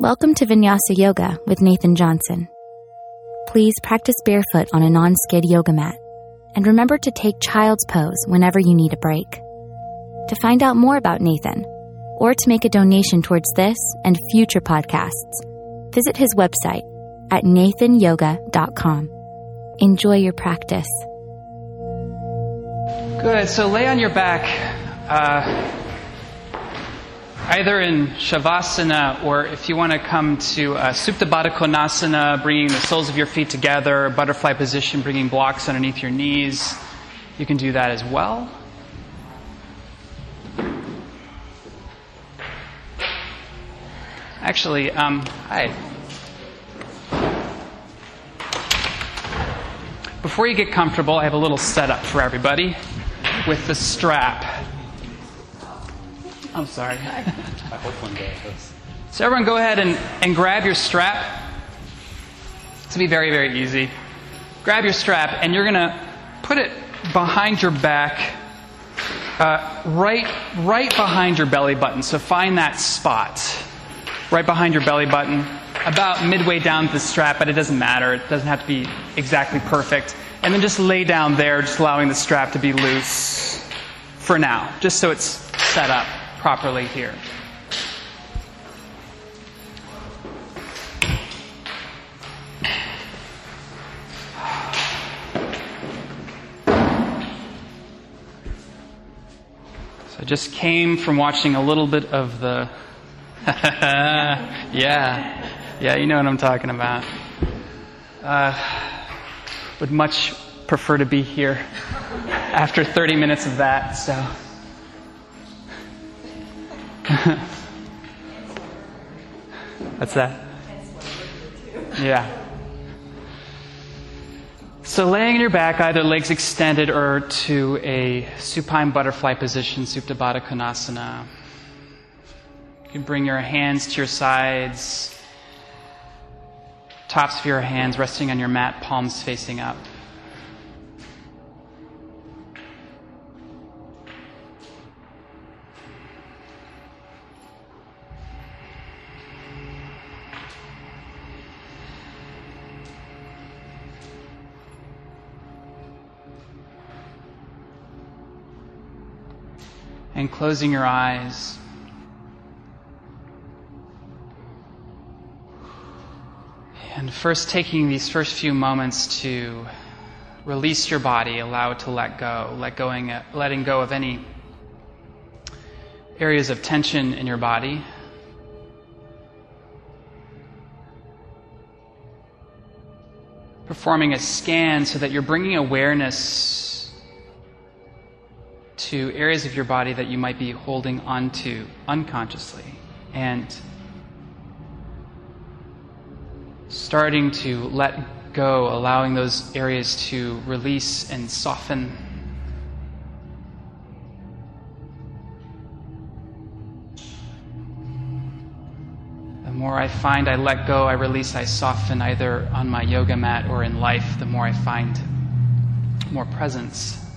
Welcome to Vinyasa Yoga with Nathan Johnson. Please practice barefoot on a non skid yoga mat and remember to take child's pose whenever you need a break. To find out more about Nathan or to make a donation towards this and future podcasts, visit his website at nathanyoga.com. Enjoy your practice. Good. So lay on your back, uh, either in Shavasana or if you want to come to uh, Supta Baddha Konasana, bringing the soles of your feet together, butterfly position, bringing blocks underneath your knees. You can do that as well. Actually, um, hi. Before you get comfortable, I have a little setup for everybody with the strap. I'm sorry. I hope one day So everyone go ahead and, and grab your strap. It's going to be very, very easy. Grab your strap and you're going to put it behind your back, uh, right, right behind your belly button. So find that spot right behind your belly button, about midway down the strap, but it doesn't matter. It doesn't have to be exactly perfect. And then just lay down there, just allowing the strap to be loose for now, just so it's set up properly here. So I just came from watching a little bit of the yeah, yeah, you know what I'm talking about. Uh, would much prefer to be here after 30 minutes of that, so. What's that? Yeah. So laying on your back, either legs extended or to a supine butterfly position, Supta Baddha Konasana. You can bring your hands to your sides, tops of your hands resting on your mat, palms facing up. And closing your eyes. And first, taking these first few moments to release your body, allow it to let go, let going, letting go of any areas of tension in your body. Performing a scan so that you're bringing awareness to areas of your body that you might be holding onto unconsciously. And starting to let go, allowing those areas to release and soften. The more I find I let go, I release, I soften either on my yoga mat or in life, the more I find more presence.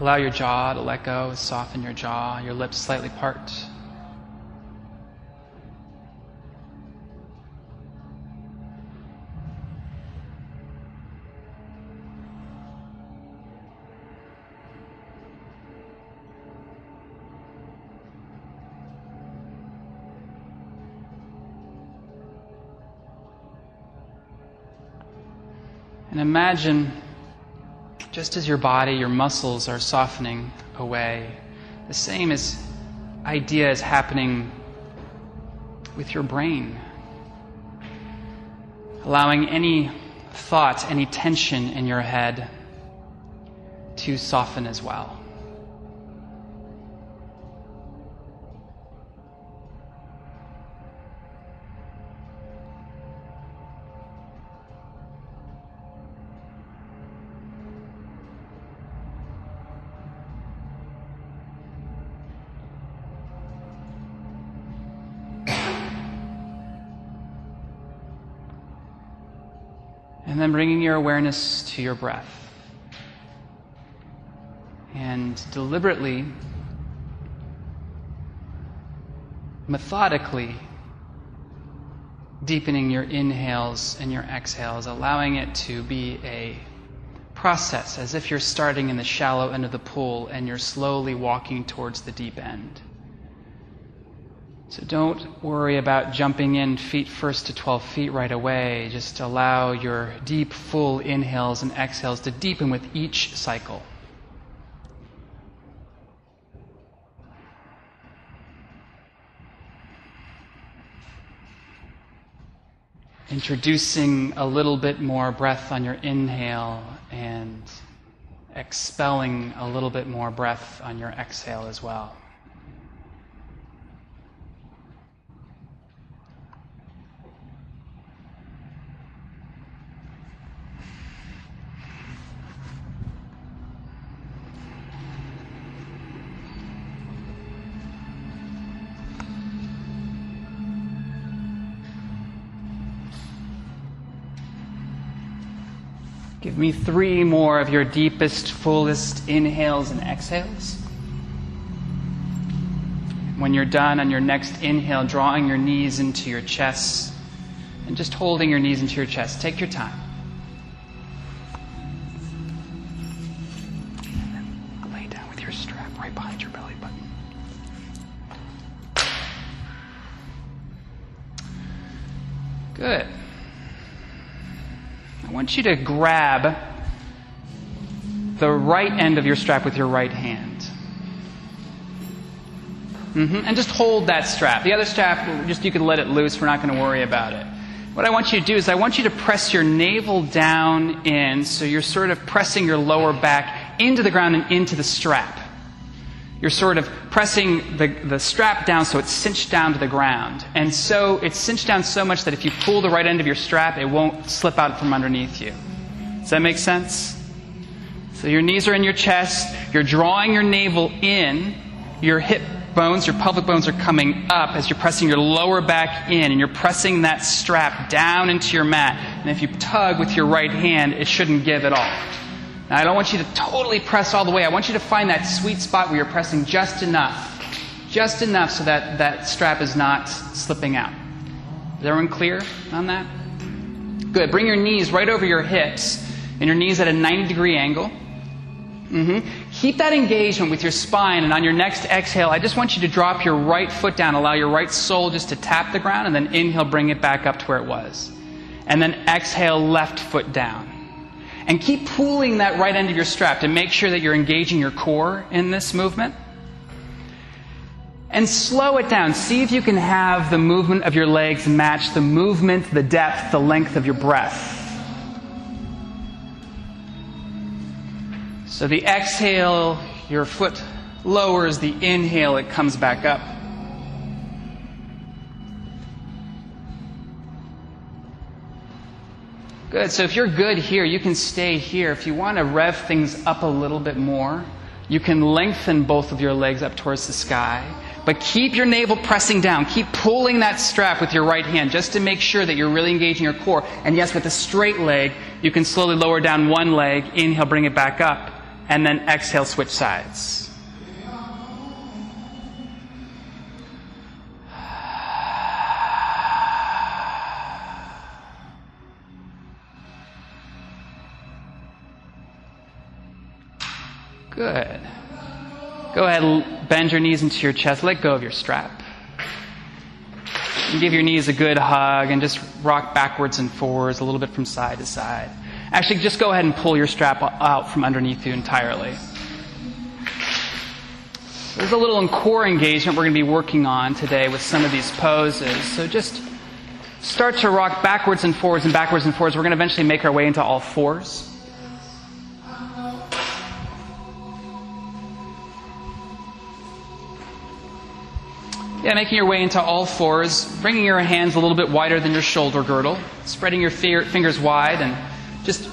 Allow your jaw to let go, soften your jaw, your lips slightly part. And imagine just as your body, your muscles are softening away, the same is idea is happening with your brain. Allowing any thought, any tension in your head to soften as well. And then bringing your awareness to your breath. and deliberately, methodically deepening your inhales and your exhales, allowing it to be a process as if you're starting in the shallow end of the pool and you're slowly walking towards the deep end. So don't worry about jumping in feet first to 12 feet right away. Just allow your deep, full inhales and exhales to deepen with each cycle. Introducing a little bit more breath on your inhale and expelling a little bit more breath on your exhale as well. Give me three more of your deepest, fullest inhales and exhales. When you're done on your next inhale, drawing your knees into your chest and just holding your knees into your chest. Take your time. lay down with your strap right behind your belly button. Good. I want you to grab the right end of your strap with your right hand. Mm-hmm. And just hold that strap. The other strap, just you can let it loose. We're not going to worry about it. What I want you to do is I want you to press your navel down in so you're sort of pressing your lower back into the ground and into the strap. You're sort of pressing the, the strap down so it's cinched down to the ground. And so it's cinched down so much that if you pull the right end of your strap, it won't slip out from underneath you. Does that make sense? So your knees are in your chest, you're drawing your navel in, your hip bones, your pelvic bones are coming up as you're pressing your lower back in, and you're pressing that strap down into your mat. And if you tug with your right hand, it shouldn't give at all. Now, I don't want you to totally press all the way. I want you to find that sweet spot where you're pressing just enough. Just enough so that that strap is not slipping out. Is everyone clear on that? Good. Bring your knees right over your hips and your knees at a 90 degree angle. Mm-hmm. Keep that engagement with your spine, and on your next exhale, I just want you to drop your right foot down. Allow your right sole just to tap the ground, and then inhale, bring it back up to where it was. And then exhale, left foot down. And keep pulling that right end of your strap to make sure that you're engaging your core in this movement. And slow it down. See if you can have the movement of your legs match the movement, the depth, the length of your breath. So the exhale, your foot lowers, the inhale, it comes back up. Good. So if you're good here, you can stay here. If you want to rev things up a little bit more, you can lengthen both of your legs up towards the sky. But keep your navel pressing down. Keep pulling that strap with your right hand just to make sure that you're really engaging your core. And yes, with a straight leg, you can slowly lower down one leg, inhale, bring it back up, and then exhale, switch sides. Go ahead, bend your knees into your chest. Let go of your strap. And give your knees a good hug and just rock backwards and forwards a little bit from side to side. Actually, just go ahead and pull your strap out from underneath you entirely. There's a little core engagement we're going to be working on today with some of these poses. So just start to rock backwards and forwards and backwards and forwards. We're going to eventually make our way into all fours. Yeah, making your way into all fours, bringing your hands a little bit wider than your shoulder girdle, spreading your fingers wide, and just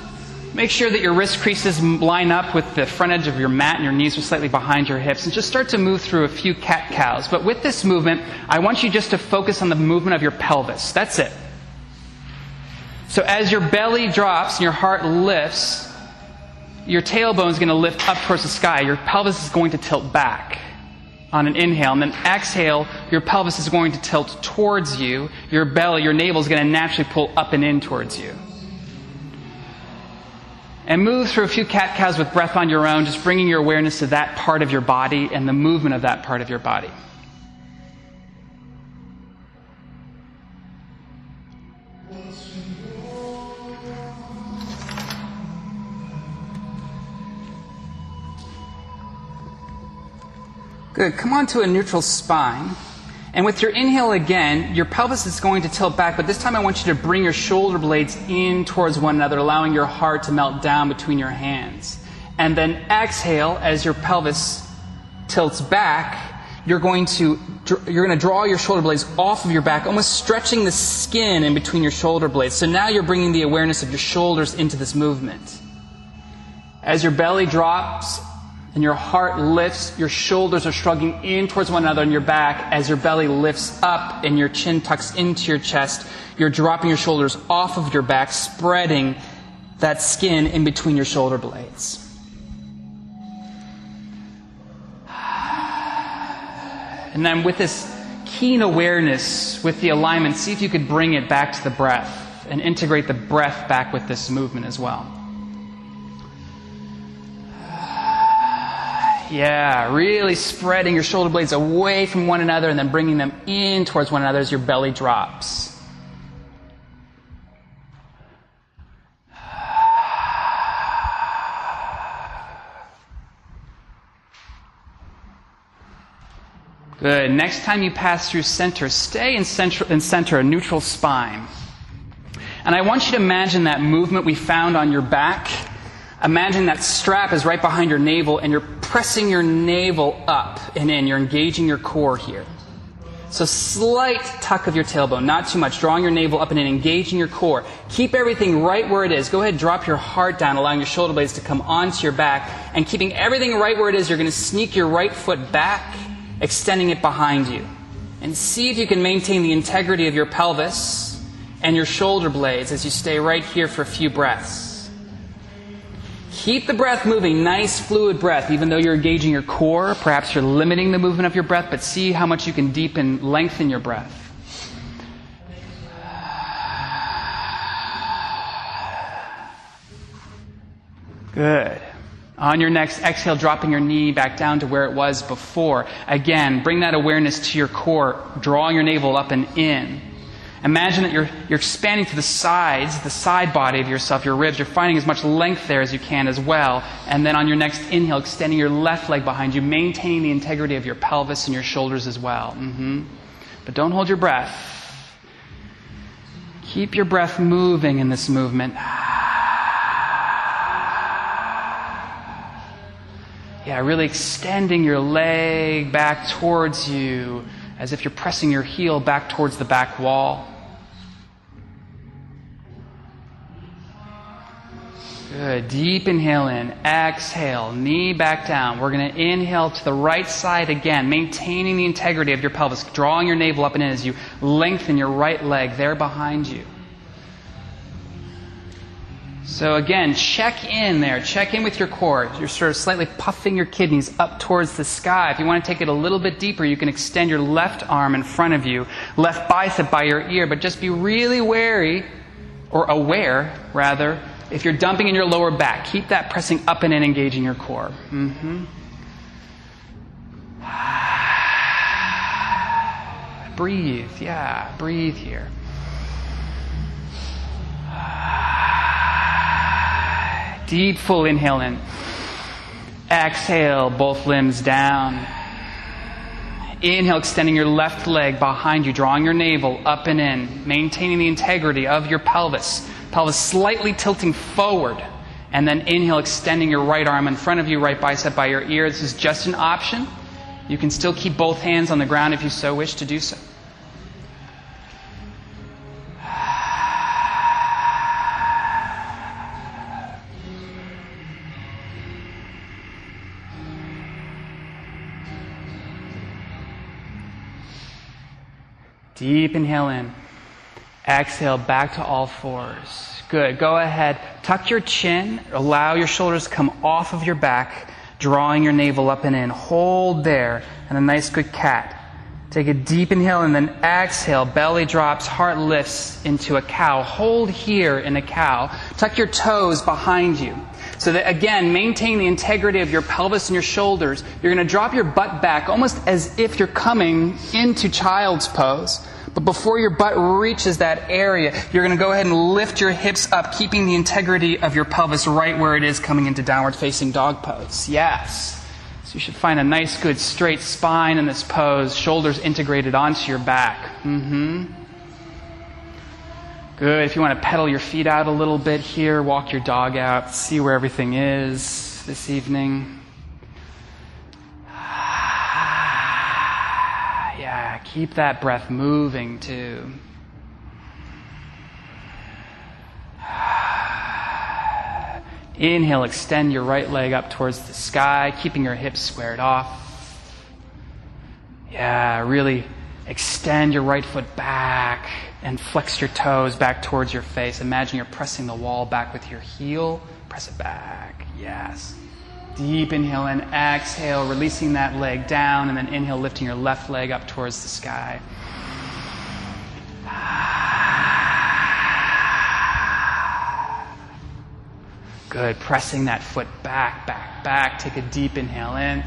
make sure that your wrist creases line up with the front edge of your mat and your knees are slightly behind your hips. And just start to move through a few cat cows. But with this movement, I want you just to focus on the movement of your pelvis. That's it. So as your belly drops and your heart lifts, your tailbone is going to lift up towards the sky. Your pelvis is going to tilt back on an inhale. And then exhale, your pelvis is going to tilt towards you. Your belly, your navel is going to naturally pull up and in towards you. And move through a few cat cows with breath on your own, just bringing your awareness to that part of your body and the movement of that part of your body. Good. Come on to a neutral spine. And with your inhale again, your pelvis is going to tilt back, but this time I want you to bring your shoulder blades in towards one another, allowing your heart to melt down between your hands. And then exhale as your pelvis tilts back. You're going to you're going to draw your shoulder blades off of your back, almost stretching the skin in between your shoulder blades. So now you're bringing the awareness of your shoulders into this movement. As your belly drops and your heart lifts, your shoulders are shrugging in towards one another on your back as your belly lifts up and your chin tucks into your chest. You're dropping your shoulders off of your back, spreading that skin in between your shoulder blades. And then with this keen awareness, with the alignment, see if you could bring it back to the breath and integrate the breath back with this movement as well. Yeah, really spreading your shoulder blades away from one another and then bringing them in towards one another as your belly drops. Good. Next time you pass through center, stay in center, in center, a neutral spine. And I want you to imagine that movement we found on your back Imagine that strap is right behind your navel and you're pressing your navel up and in. You're engaging your core here. So slight tuck of your tailbone, not too much. Drawing your navel up and in, engaging your core. Keep everything right where it is. Go ahead, drop your heart down, allowing your shoulder blades to come onto your back. And keeping everything right where it is, you're going to sneak your right foot back, extending it behind you. And see if you can maintain the integrity of your pelvis and your shoulder blades as you stay right here for a few breaths. Keep the breath moving, nice fluid breath, even though you're engaging your core. Perhaps you're limiting the movement of your breath, but see how much you can deepen, lengthen your breath. Good. On your next exhale, dropping your knee back down to where it was before. Again, bring that awareness to your core, drawing your navel up and in. Imagine that you're, you're expanding to the sides, the side body of yourself, your ribs. You're finding as much length there as you can as well. And then on your next inhale, extending your left leg behind you, maintaining the integrity of your pelvis and your shoulders as well. Mm-hmm. But don't hold your breath. Keep your breath moving in this movement. Yeah, really extending your leg back towards you as if you're pressing your heel back towards the back wall. Good. Deep inhale in. Exhale. Knee back down. We're going to inhale to the right side again, maintaining the integrity of your pelvis, drawing your navel up and in as you lengthen your right leg there behind you. So again, check in there. Check in with your core. You're sort of slightly puffing your kidneys up towards the sky. If you want to take it a little bit deeper, you can extend your left arm in front of you, left bicep by your ear, but just be really wary, or aware, rather, if you're dumping in your lower back, keep that pressing up and in, engaging your core. Mm-hmm. breathe, yeah, breathe here. Deep, full inhale in. Exhale, both limbs down. Inhale, extending your left leg behind you, drawing your navel up and in, maintaining the integrity of your pelvis pelvis slightly tilting forward. And then inhale, extending your right arm in front of you, right bicep by your ear. This is just an option. You can still keep both hands on the ground if you so wish to do so. Deep inhale in. Exhale back to all fours. Good. Go ahead. Tuck your chin. Allow your shoulders to come off of your back, drawing your navel up and in. Hold there. And a nice good cat. Take a deep inhale and then exhale. Belly drops, heart lifts into a cow. Hold here in a cow. Tuck your toes behind you. So that again, maintain the integrity of your pelvis and your shoulders. You're going to drop your butt back almost as if you're coming into child's pose. But before your butt reaches that area, you're going to go ahead and lift your hips up, keeping the integrity of your pelvis right where it is coming into downward facing dog pose. Yes. So you should find a nice, good, straight spine in this pose, shoulders integrated onto your back. Mm-hmm. Good. If you want to pedal your feet out a little bit here, walk your dog out, see where everything is this evening. Yeah, keep that breath moving too. Inhale, extend your right leg up towards the sky, keeping your hips squared off. Yeah, really extend your right foot back and flex your toes back towards your face. Imagine you're pressing the wall back with your heel. Press it back. Yes. Deep inhale and exhale, releasing that leg down, and then inhale, lifting your left leg up towards the sky. Good. Pressing that foot back, back, back. Take a deep inhale in.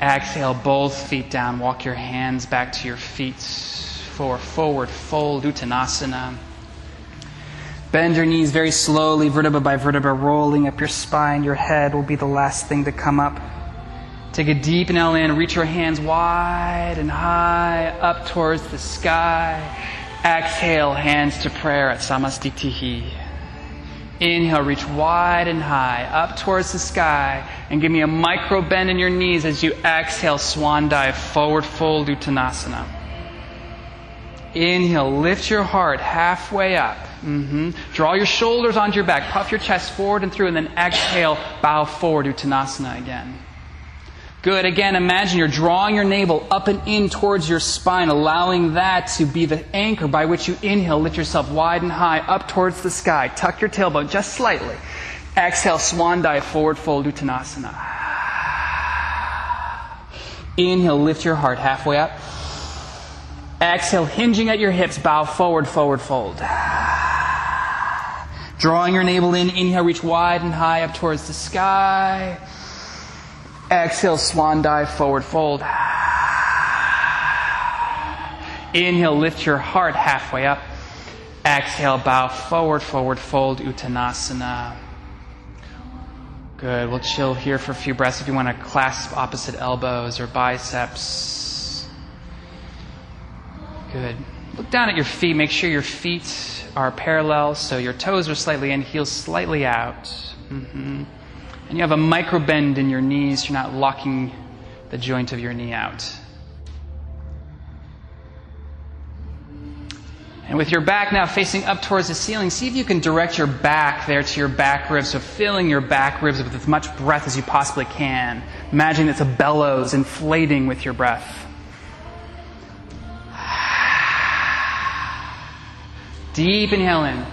Exhale, both feet down. Walk your hands back to your feet. Forward, forward fold, Uttanasana. Bend your knees very slowly, vertebra by vertebra, rolling up your spine. Your head will be the last thing to come up. Take a deep inhale in, reach your hands wide and high up towards the sky. Exhale, hands to prayer at Samastitihi. Inhale, reach wide and high up towards the sky and give me a micro bend in your knees as you exhale, swan dive, forward fold, Uttanasana. Inhale, lift your heart halfway up. Mm-hmm. Draw your shoulders onto your back. Puff your chest forward and through, and then exhale, bow forward, Uttanasana again. Good. Again, imagine you're drawing your navel up and in towards your spine, allowing that to be the anchor by which you inhale, lift yourself wide and high up towards the sky. Tuck your tailbone just slightly. Exhale, swan dive, forward fold, Uttanasana. Inhale, lift your heart halfway up. Exhale, hinging at your hips, bow forward, forward fold. Drawing your navel in, inhale, reach wide and high up towards the sky. Exhale, swan dive, forward fold. Inhale, lift your heart halfway up. Exhale, bow forward, forward fold, Uttanasana. Good. We'll chill here for a few breaths if you want to clasp opposite elbows or biceps. Good. Look down at your feet. Make sure your feet are parallel, so your toes are slightly in, heels slightly out. Mm-hmm. And you have a micro bend in your knees. You're not locking the joint of your knee out. And with your back now facing up towards the ceiling, see if you can direct your back there to your back ribs. So filling your back ribs with as much breath as you possibly can. Imagine it's a bellows inflating with your breath. Deep inhale in.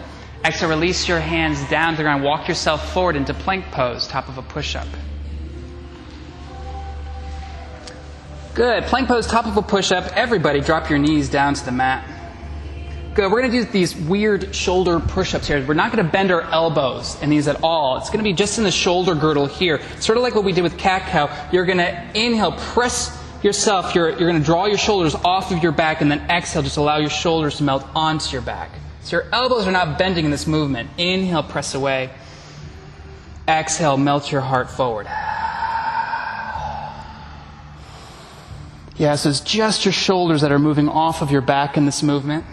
Exhale, release your hands down to the ground. Walk yourself forward into plank pose, top of a push up. Good. Plank pose, top of a push up. Everybody drop your knees down to the mat. Good. We're going to do these weird shoulder push ups here. We're not going to bend our elbows in these at all. It's going to be just in the shoulder girdle here. Sort of like what we did with cat cow. You're going to inhale, press yourself. You're, you're going to draw your shoulders off of your back and then exhale. Just allow your shoulders to melt onto your back. So your elbows are not bending in this movement. Inhale, press away. Exhale, melt your heart forward. Yeah, so it's just your shoulders that are moving off of your back in this movement.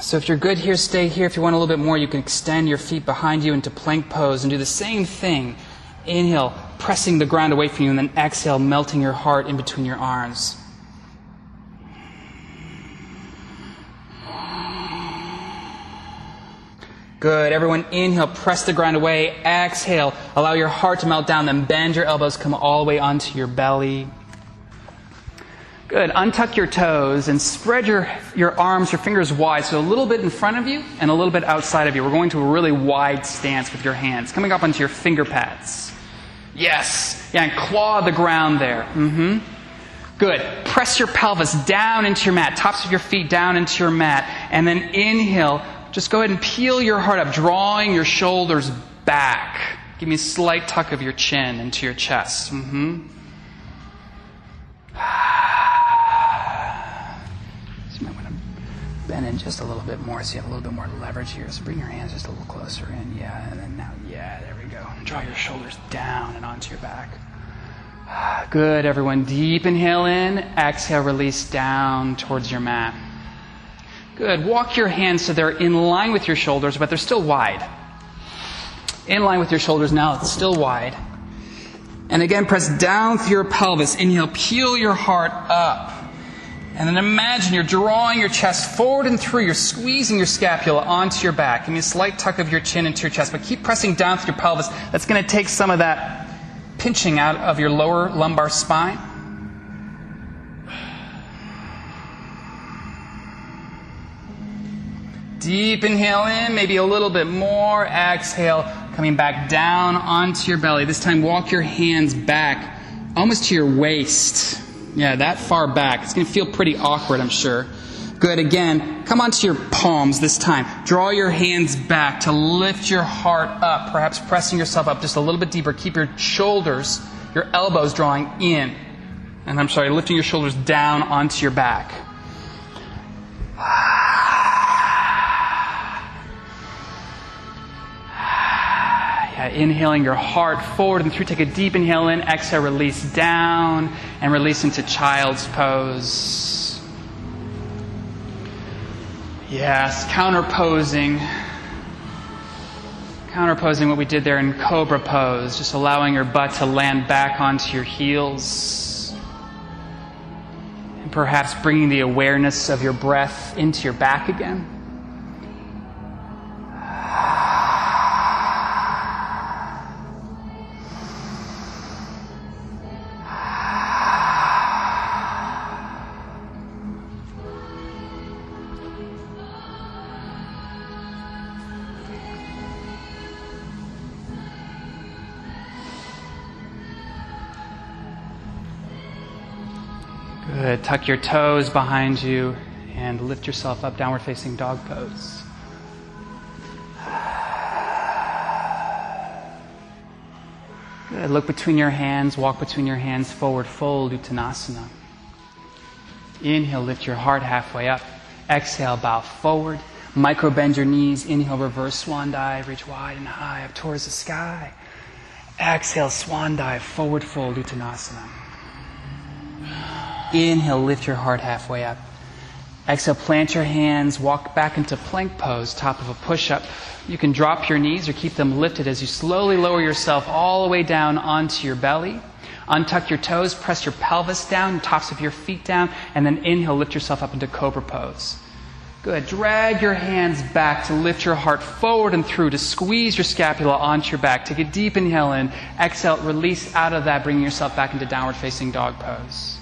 So if you're good here, stay here. If you want a little bit more, you can extend your feet behind you into plank pose and do the same thing. Inhale, pressing the ground away from you, and then exhale, melting your heart in between your arms. Good. Everyone inhale, press the ground away. Exhale, allow your heart to melt down, then bend your elbows, come all the way onto your belly. Good. Untuck your toes and spread your, your arms, your fingers wide. So a little bit in front of you and a little bit outside of you. We're going to a really wide stance with your hands, coming up onto your finger pads. Yes. Yeah, and claw the ground there. Mm-hmm. Good. Press your pelvis down into your mat, tops of your feet down into your mat, and then inhale. Just go ahead and peel your heart up, drawing your shoulders back. Give me a slight tuck of your chin into your chest. Mm-hmm. So you might want to bend in just a little bit more so you have a little bit more leverage here. So bring your hands just a little closer in. Yeah, and then now, yeah, there we go. Draw your shoulders down and onto your back. Good, everyone. Deep inhale in, exhale, release down towards your mat. Good. Walk your hands so they're in line with your shoulders, but they're still wide. In line with your shoulders now, it's still wide. And again, press down through your pelvis. Inhale, peel your heart up. And then imagine you're drawing your chest forward and through. You're squeezing your scapula onto your back. Give me a slight tuck of your chin into your chest, but keep pressing down through your pelvis. That's going to take some of that pinching out of your lower lumbar spine. Deep inhale in, maybe a little bit more. Exhale, coming back down onto your belly. This time, walk your hands back almost to your waist. Yeah, that far back. It's going to feel pretty awkward, I'm sure. Good. Again, come onto your palms this time. Draw your hands back to lift your heart up, perhaps pressing yourself up just a little bit deeper. Keep your shoulders, your elbows drawing in. And I'm sorry, lifting your shoulders down onto your back. Yeah, inhaling your heart forward and through. Take a deep inhale in. Exhale, release down and release into child's pose. Yes, counterposing. Counterposing what we did there in cobra pose, just allowing your butt to land back onto your heels. And perhaps bringing the awareness of your breath into your back again. Tuck your toes behind you and lift yourself up, downward facing dog pose. Good. Look between your hands, walk between your hands, forward fold, Uttanasana. Inhale, lift your heart halfway up. Exhale, bow forward. Micro bend your knees. Inhale, reverse swan dive. Reach wide and high up towards the sky. Exhale, swan dive, forward fold, Uttanasana. Inhale, lift your heart halfway up. Exhale, plant your hands, walk back into plank pose, top of a push up. You can drop your knees or keep them lifted as you slowly lower yourself all the way down onto your belly. Untuck your toes, press your pelvis down, tops of your feet down, and then inhale, lift yourself up into cobra pose. Good. Drag your hands back to lift your heart forward and through, to squeeze your scapula onto your back. Take a deep inhale in. Exhale, release out of that, bringing yourself back into downward facing dog pose.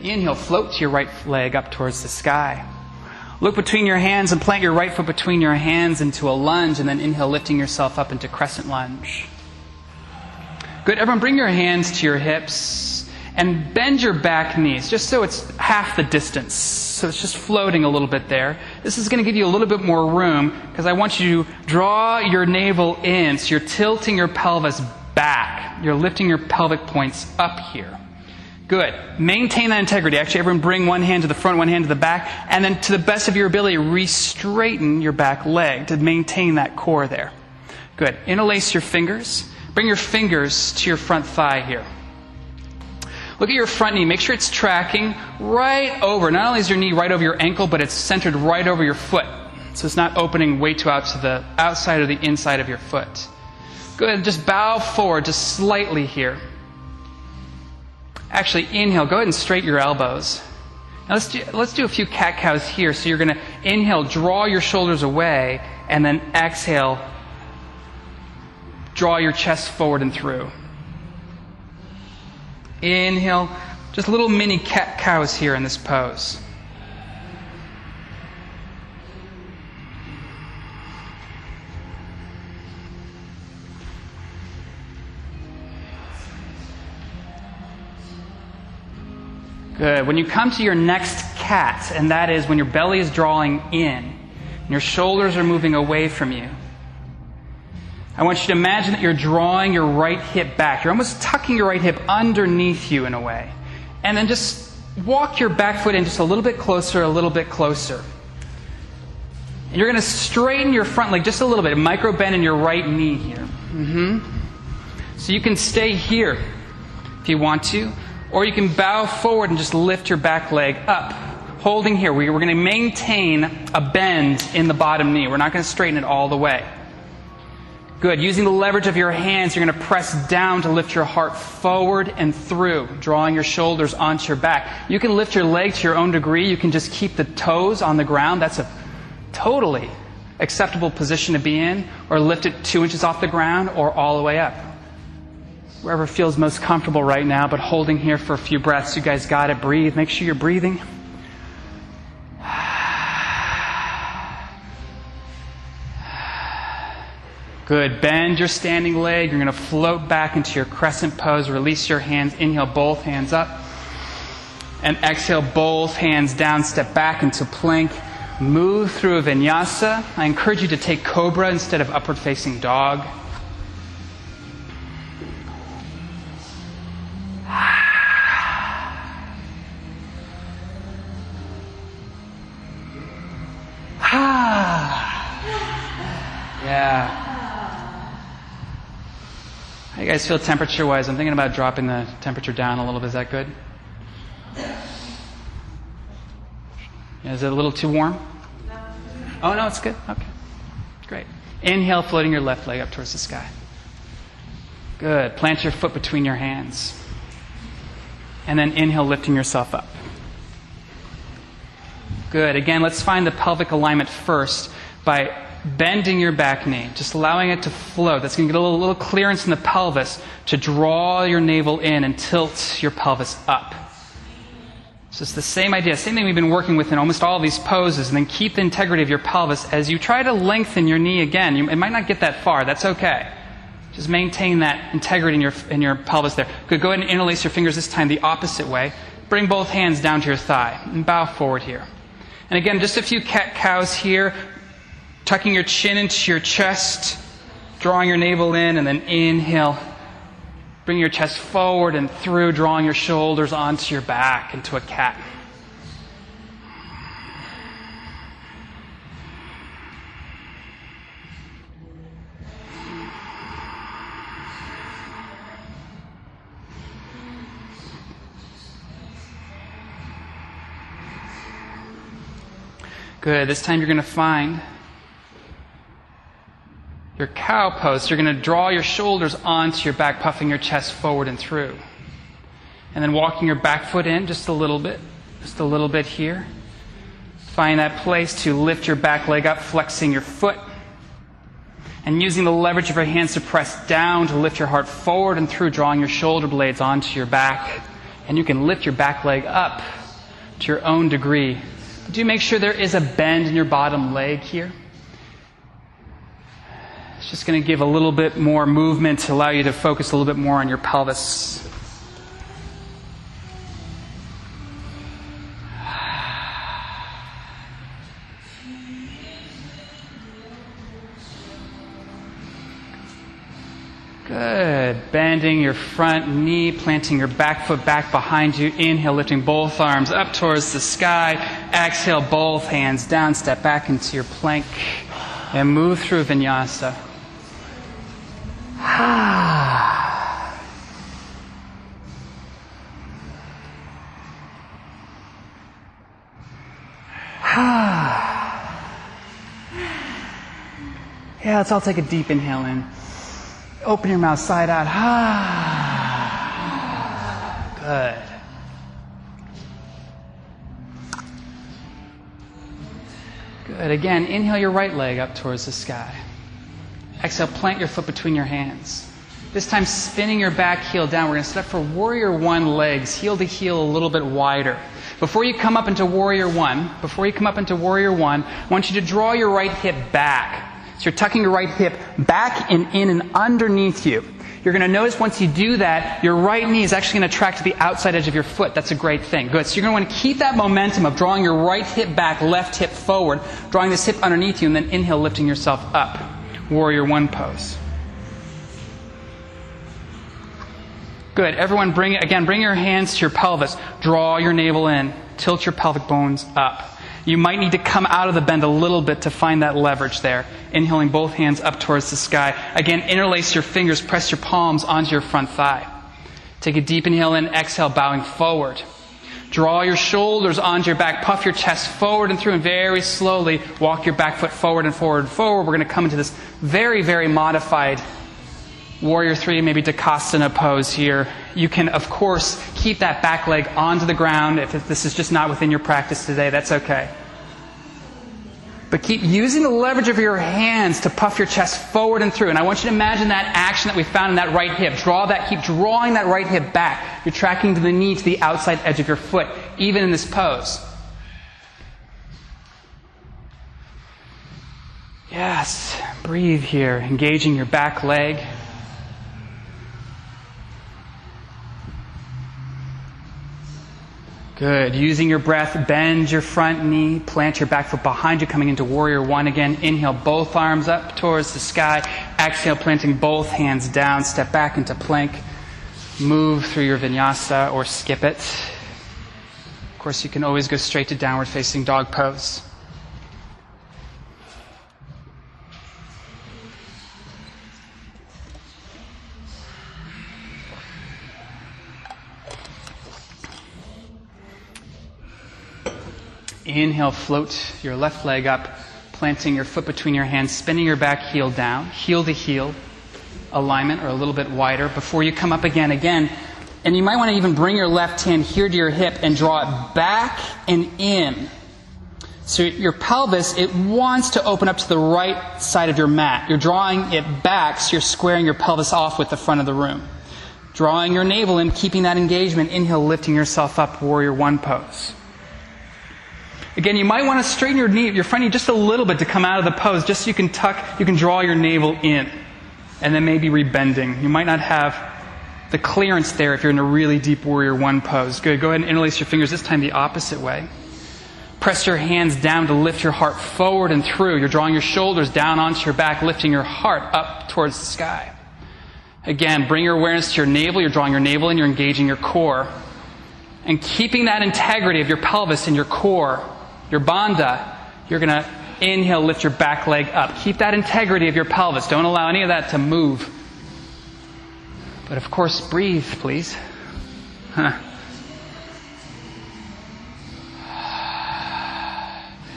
Inhale, float your right leg up towards the sky. Look between your hands and plant your right foot between your hands into a lunge, and then inhale, lifting yourself up into crescent lunge. Good. Everyone, bring your hands to your hips and bend your back knees just so it's half the distance. So it's just floating a little bit there. This is going to give you a little bit more room because I want you to draw your navel in so you're tilting your pelvis back. You're lifting your pelvic points up here. Good. Maintain that integrity. Actually, everyone bring one hand to the front, one hand to the back, and then to the best of your ability, re-straighten your back leg to maintain that core there. Good. Interlace your fingers. Bring your fingers to your front thigh here. Look at your front knee. Make sure it's tracking right over. Not only is your knee right over your ankle, but it's centered right over your foot. So it's not opening way too out to the outside or the inside of your foot. Good. Just bow forward just slightly here. Actually, inhale. Go ahead and straighten your elbows. Now let's do, let's do a few cat cows here. So you're going to inhale, draw your shoulders away, and then exhale, draw your chest forward and through. Inhale, just little mini cat cows here in this pose. Good. When you come to your next cat, and that is when your belly is drawing in and your shoulders are moving away from you, I want you to imagine that you're drawing your right hip back. You're almost tucking your right hip underneath you in a way. And then just walk your back foot in just a little bit closer, a little bit closer. And you're going to straighten your front leg just a little bit, a micro bend in your right knee here. Mm-hmm. So you can stay here if you want to, or you can bow forward and just lift your back leg up. Holding here, we're going to maintain a bend in the bottom knee. We're not going to straighten it all the way. Good. Using the leverage of your hands, you're going to press down to lift your heart forward and through, drawing your shoulders onto your back. You can lift your leg to your own degree. You can just keep the toes on the ground. That's a totally acceptable position to be in, or lift it two inches off the ground or all the way up. Wherever feels most comfortable right now, but holding here for a few breaths. You guys got it. Breathe. Make sure you're breathing. Good. Bend your standing leg. You're going to float back into your crescent pose. Release your hands. Inhale, both hands up. And exhale, both hands down. Step back into plank. Move through a vinyasa. I encourage you to take cobra instead of upward facing dog. Guys feel temperature wise? I'm thinking about dropping the temperature down a little bit. Is that good? Is it a little too warm? Oh, no, it's good. Okay. Great. Inhale, floating your left leg up towards the sky. Good. Plant your foot between your hands. And then inhale, lifting yourself up. Good. Again, let's find the pelvic alignment first by bending your back knee, just allowing it to float. That's going to get a little, little, clearance in the pelvis to draw your navel in and tilt your pelvis up. So it's the same idea, same thing we've been working with in almost all these poses, and then keep the integrity of your pelvis as you try to lengthen your knee again. You, it might not get that far, that's okay. Just maintain that integrity in your, in your pelvis there. Good, go ahead and interlace your fingers this time the opposite way. Bring both hands down to your thigh and bow forward here. And again, just a few cat cows here tucking your chin into your chest, drawing your navel in, and then inhale. Bring your chest forward and through, drawing your shoulders onto your back into a cat. Good. This time you're going to find your cow pose, you're going to draw your shoulders onto your back, puffing your chest forward and through. And then walking your back foot in just a little bit, just a little bit here. Find that place to lift your back leg up, flexing your foot. And using the leverage of your hands to press down to lift your heart forward and through, drawing your shoulder blades onto your back. And you can lift your back leg up to your own degree. Do make sure there is a bend in your bottom leg here. It's just going to give a little bit more movement to allow you to focus a little bit more on your pelvis. Good. Bending your front knee, planting your back foot back behind you. Inhale, lifting both arms up towards the sky. Exhale, both hands down. Step back into your plank and move through vinyasa. Yeah, let's all take a deep inhale in. Open your mouth side out. Good. Good. Again, inhale your right leg up towards the sky. Exhale, plant your foot between your hands. This time, spinning your back heel down. We're going to set up for warrior one legs, heel to heel a little bit wider. Before you come up into warrior one, before you come up into warrior one, I want you to draw your right hip back. So you're tucking your right hip back and in and underneath you. You're going to notice once you do that, your right knee is actually going to track to the outside edge of your foot. That's a great thing. Good. So you're going to want to keep that momentum of drawing your right hip back, left hip forward, drawing this hip underneath you, and then inhale, lifting yourself up. Warrior one pose. Good. Everyone bring it, again, bring your hands to your pelvis. Draw your navel in. Tilt your pelvic bones up. You might need to come out of the bend a little bit to find that leverage there. Inhaling both hands up towards the sky. Again, interlace your fingers, press your palms onto your front thigh. Take a deep inhale in, exhale, bowing forward. Draw your shoulders onto your back, puff your chest forward and through, and very slowly walk your back foot forward and forward and forward. We're going to come into this very, very modified Warrior Three, maybe Dakasana pose here. You can, of course, keep that back leg onto the ground. If this is just not within your practice today, that's okay. But keep using the leverage of your hands to puff your chest forward and through. And I want you to imagine that action that we found in that right hip. Draw that, keep drawing that right hip back. You're tracking to the knee, to the outside edge of your foot, even in this pose. Yes, breathe here, engaging your back leg. Good. Using your breath, bend your front knee, plant your back foot behind you, coming into warrior one again. Inhale, both arms up towards the sky. Exhale, planting both hands down. Step back into plank. Move through your vinyasa or skip it. Of course, you can always go straight to downward facing dog pose. Inhale, float your left leg up, planting your foot between your hands, spinning your back heel down, heel to heel alignment or a little bit wider before you come up again. Again, and you might want to even bring your left hand here to your hip and draw it back and in. So your pelvis, it wants to open up to the right side of your mat. You're drawing it back, so you're squaring your pelvis off with the front of the room. Drawing your navel in, keeping that engagement. Inhale, lifting yourself up, warrior one pose. Again, you might want to straighten your knee, your front knee just a little bit to come out of the pose, just so you can tuck, you can draw your navel in. And then maybe rebending. You might not have the clearance there if you're in a really deep warrior one pose. Good. Go ahead and interlace your fingers, this time the opposite way. Press your hands down to lift your heart forward and through. You're drawing your shoulders down onto your back, lifting your heart up towards the sky. Again, bring your awareness to your navel. You're drawing your navel in, you're engaging your core. And keeping that integrity of your pelvis and your core your bandha, you're going to inhale, lift your back leg up. Keep that integrity of your pelvis. Don't allow any of that to move. But of course, breathe, please. Huh.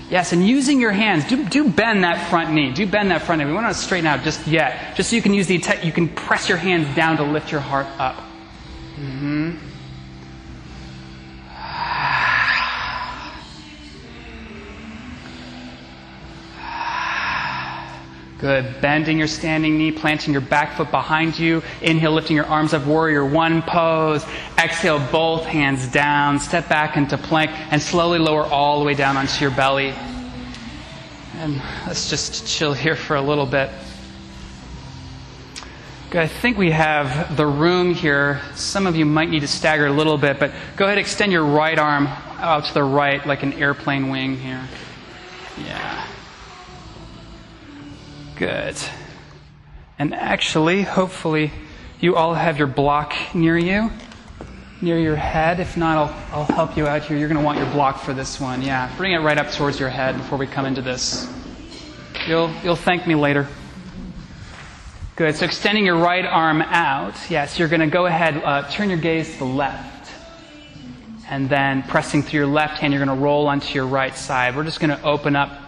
Yes, and using your hands, do, do bend that front knee. Do bend that front knee. We want to straighten out just yet, just so you can use the you can press your hands down to lift your heart up. Mm-hmm. Good. Bending your standing knee, planting your back foot behind you. Inhale, lifting your arms up, warrior one pose. Exhale, both hands down. Step back into plank and slowly lower all the way down onto your belly. And let's just chill here for a little bit. I think we have the room here. Some of you might need to stagger a little bit, but go ahead, extend your right arm out to the right like an airplane wing here. Yeah. Good. And actually, hopefully, you all have your block near you, near your head. If not, I'll, I'll help you out here. You're going to want your block for this one. Yeah, bring it right up towards your head before we come into this. You'll, you'll thank me later. Good. So extending your right arm out. Yes, you're going to go ahead, uh, turn your gaze to the left. And then pressing through your left hand, you're going to roll onto your right side. We're just going to open up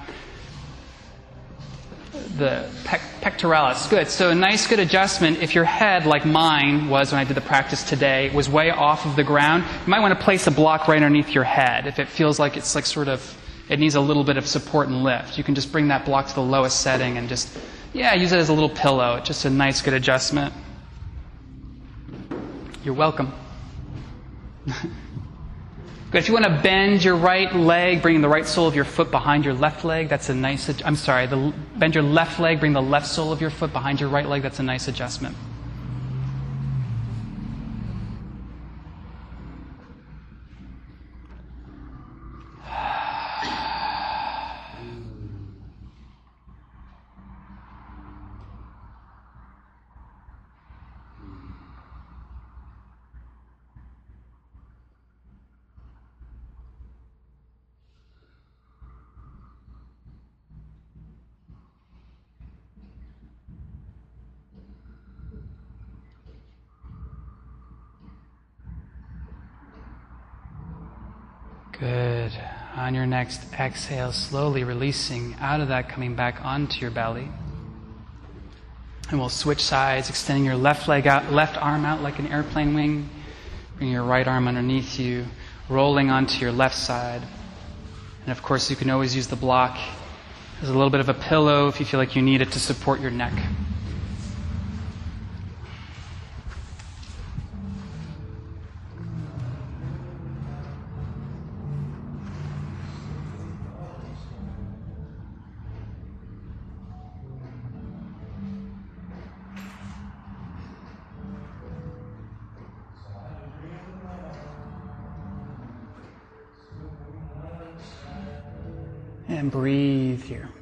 the pec- pectoralis. Good. So a nice, good adjustment. If your head, like mine was when I did the practice today, was way off of the ground, you might want to place a block right underneath your head. If it feels like it's like sort of, it needs a little bit of support and lift, you can just bring that block to the lowest setting and just, Yeah, use it as a little pillow. Just a nice, good adjustment. You're welcome. If you want to bend your right leg, bring the right sole of your foot behind your left leg, that's a nice, I'm sorry, the, bend your left leg, bring the left sole of your foot behind your right leg, that's a nice adjustment. Good. On your next exhale, slowly releasing out of that, coming back onto your belly. And we'll switch sides, extending your left leg out, left arm out like an airplane wing. Bring your right arm underneath you, rolling onto your left side. And of course, you can always use the block as a little bit of a pillow if you feel like you need it to support your neck. Breathe here.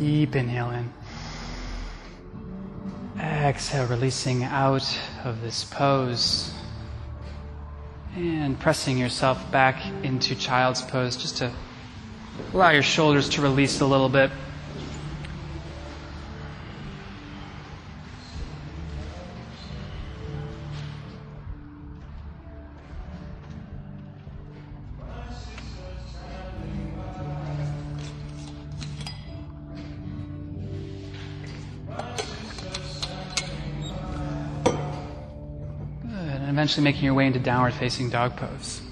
Deep inhale in. Exhale, releasing out of this pose. And pressing yourself back into child's pose just to allow your shoulders to release a little bit. Making your way into downward facing dog pose.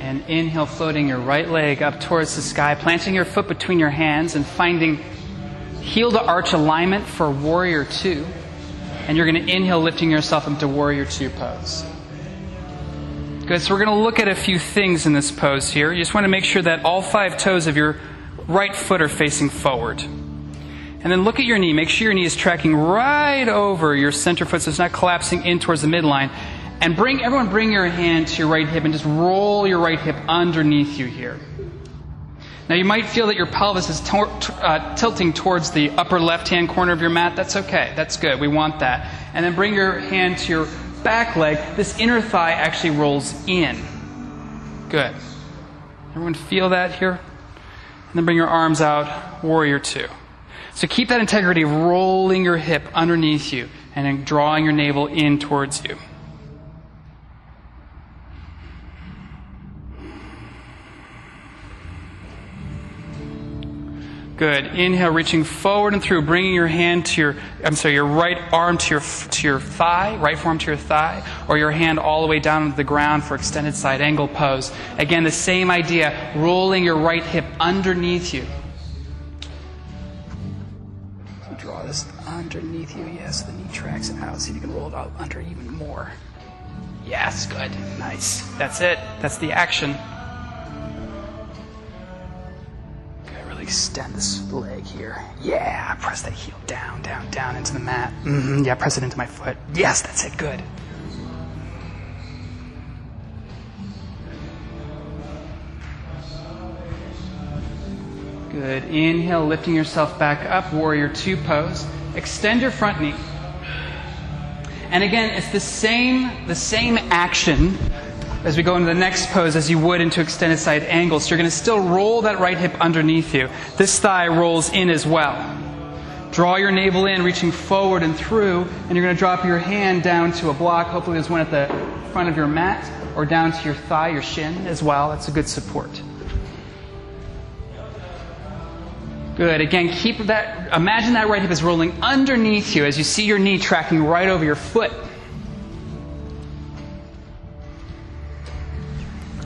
And inhale, floating your right leg up towards the sky, planting your foot between your hands and finding heel to arch alignment for warrior two. And you're going to inhale, lifting yourself into warrior two pose. Good. So we're going to look at a few things in this pose here. You just want to make sure that all five toes of your right foot are facing forward. And then look at your knee. Make sure your knee is tracking right over your center foot so it's not collapsing in towards the midline. And bring, everyone bring your hand to your right hip and just roll your right hip underneath you here. Now you might feel that your pelvis is tor- uh, tilting towards the upper left hand corner of your mat. That's okay. That's good. We want that. And then bring your hand to your back leg, this inner thigh actually rolls in. Good. Everyone feel that here? And then bring your arms out, warrior two. So keep that integrity rolling your hip underneath you and drawing your navel in towards you. Good. Inhale, reaching forward and through, bringing your hand to your, I'm sorry, your right arm to your, to your thigh, right forearm to your thigh, or your hand all the way down to the ground for extended side angle pose. Again, the same idea, rolling your right hip underneath you. Draw this underneath you, yes, the knee tracks out. See if you can roll it out under even more. Yes, good. Nice. That's it. That's the action. Extend this leg here. Yeah, press that heel down, down, down into the mat. Mm-hmm. Yeah, press it into my foot. Yes, that's it. Good. Good. Inhale, lifting yourself back up, warrior two pose. Extend your front knee. And again, it's the same, the same action as we go into the next pose as you would into extended side angle. So you're going to still roll that right hip underneath you. This thigh rolls in as well. Draw your navel in, reaching forward and through, and you're going to drop your hand down to a block. Hopefully, there's one at the front of your mat or down to your thigh, your shin as well. That's a good support. Good. Again, keep that, imagine that right hip is rolling underneath you as you see your knee tracking right over your foot.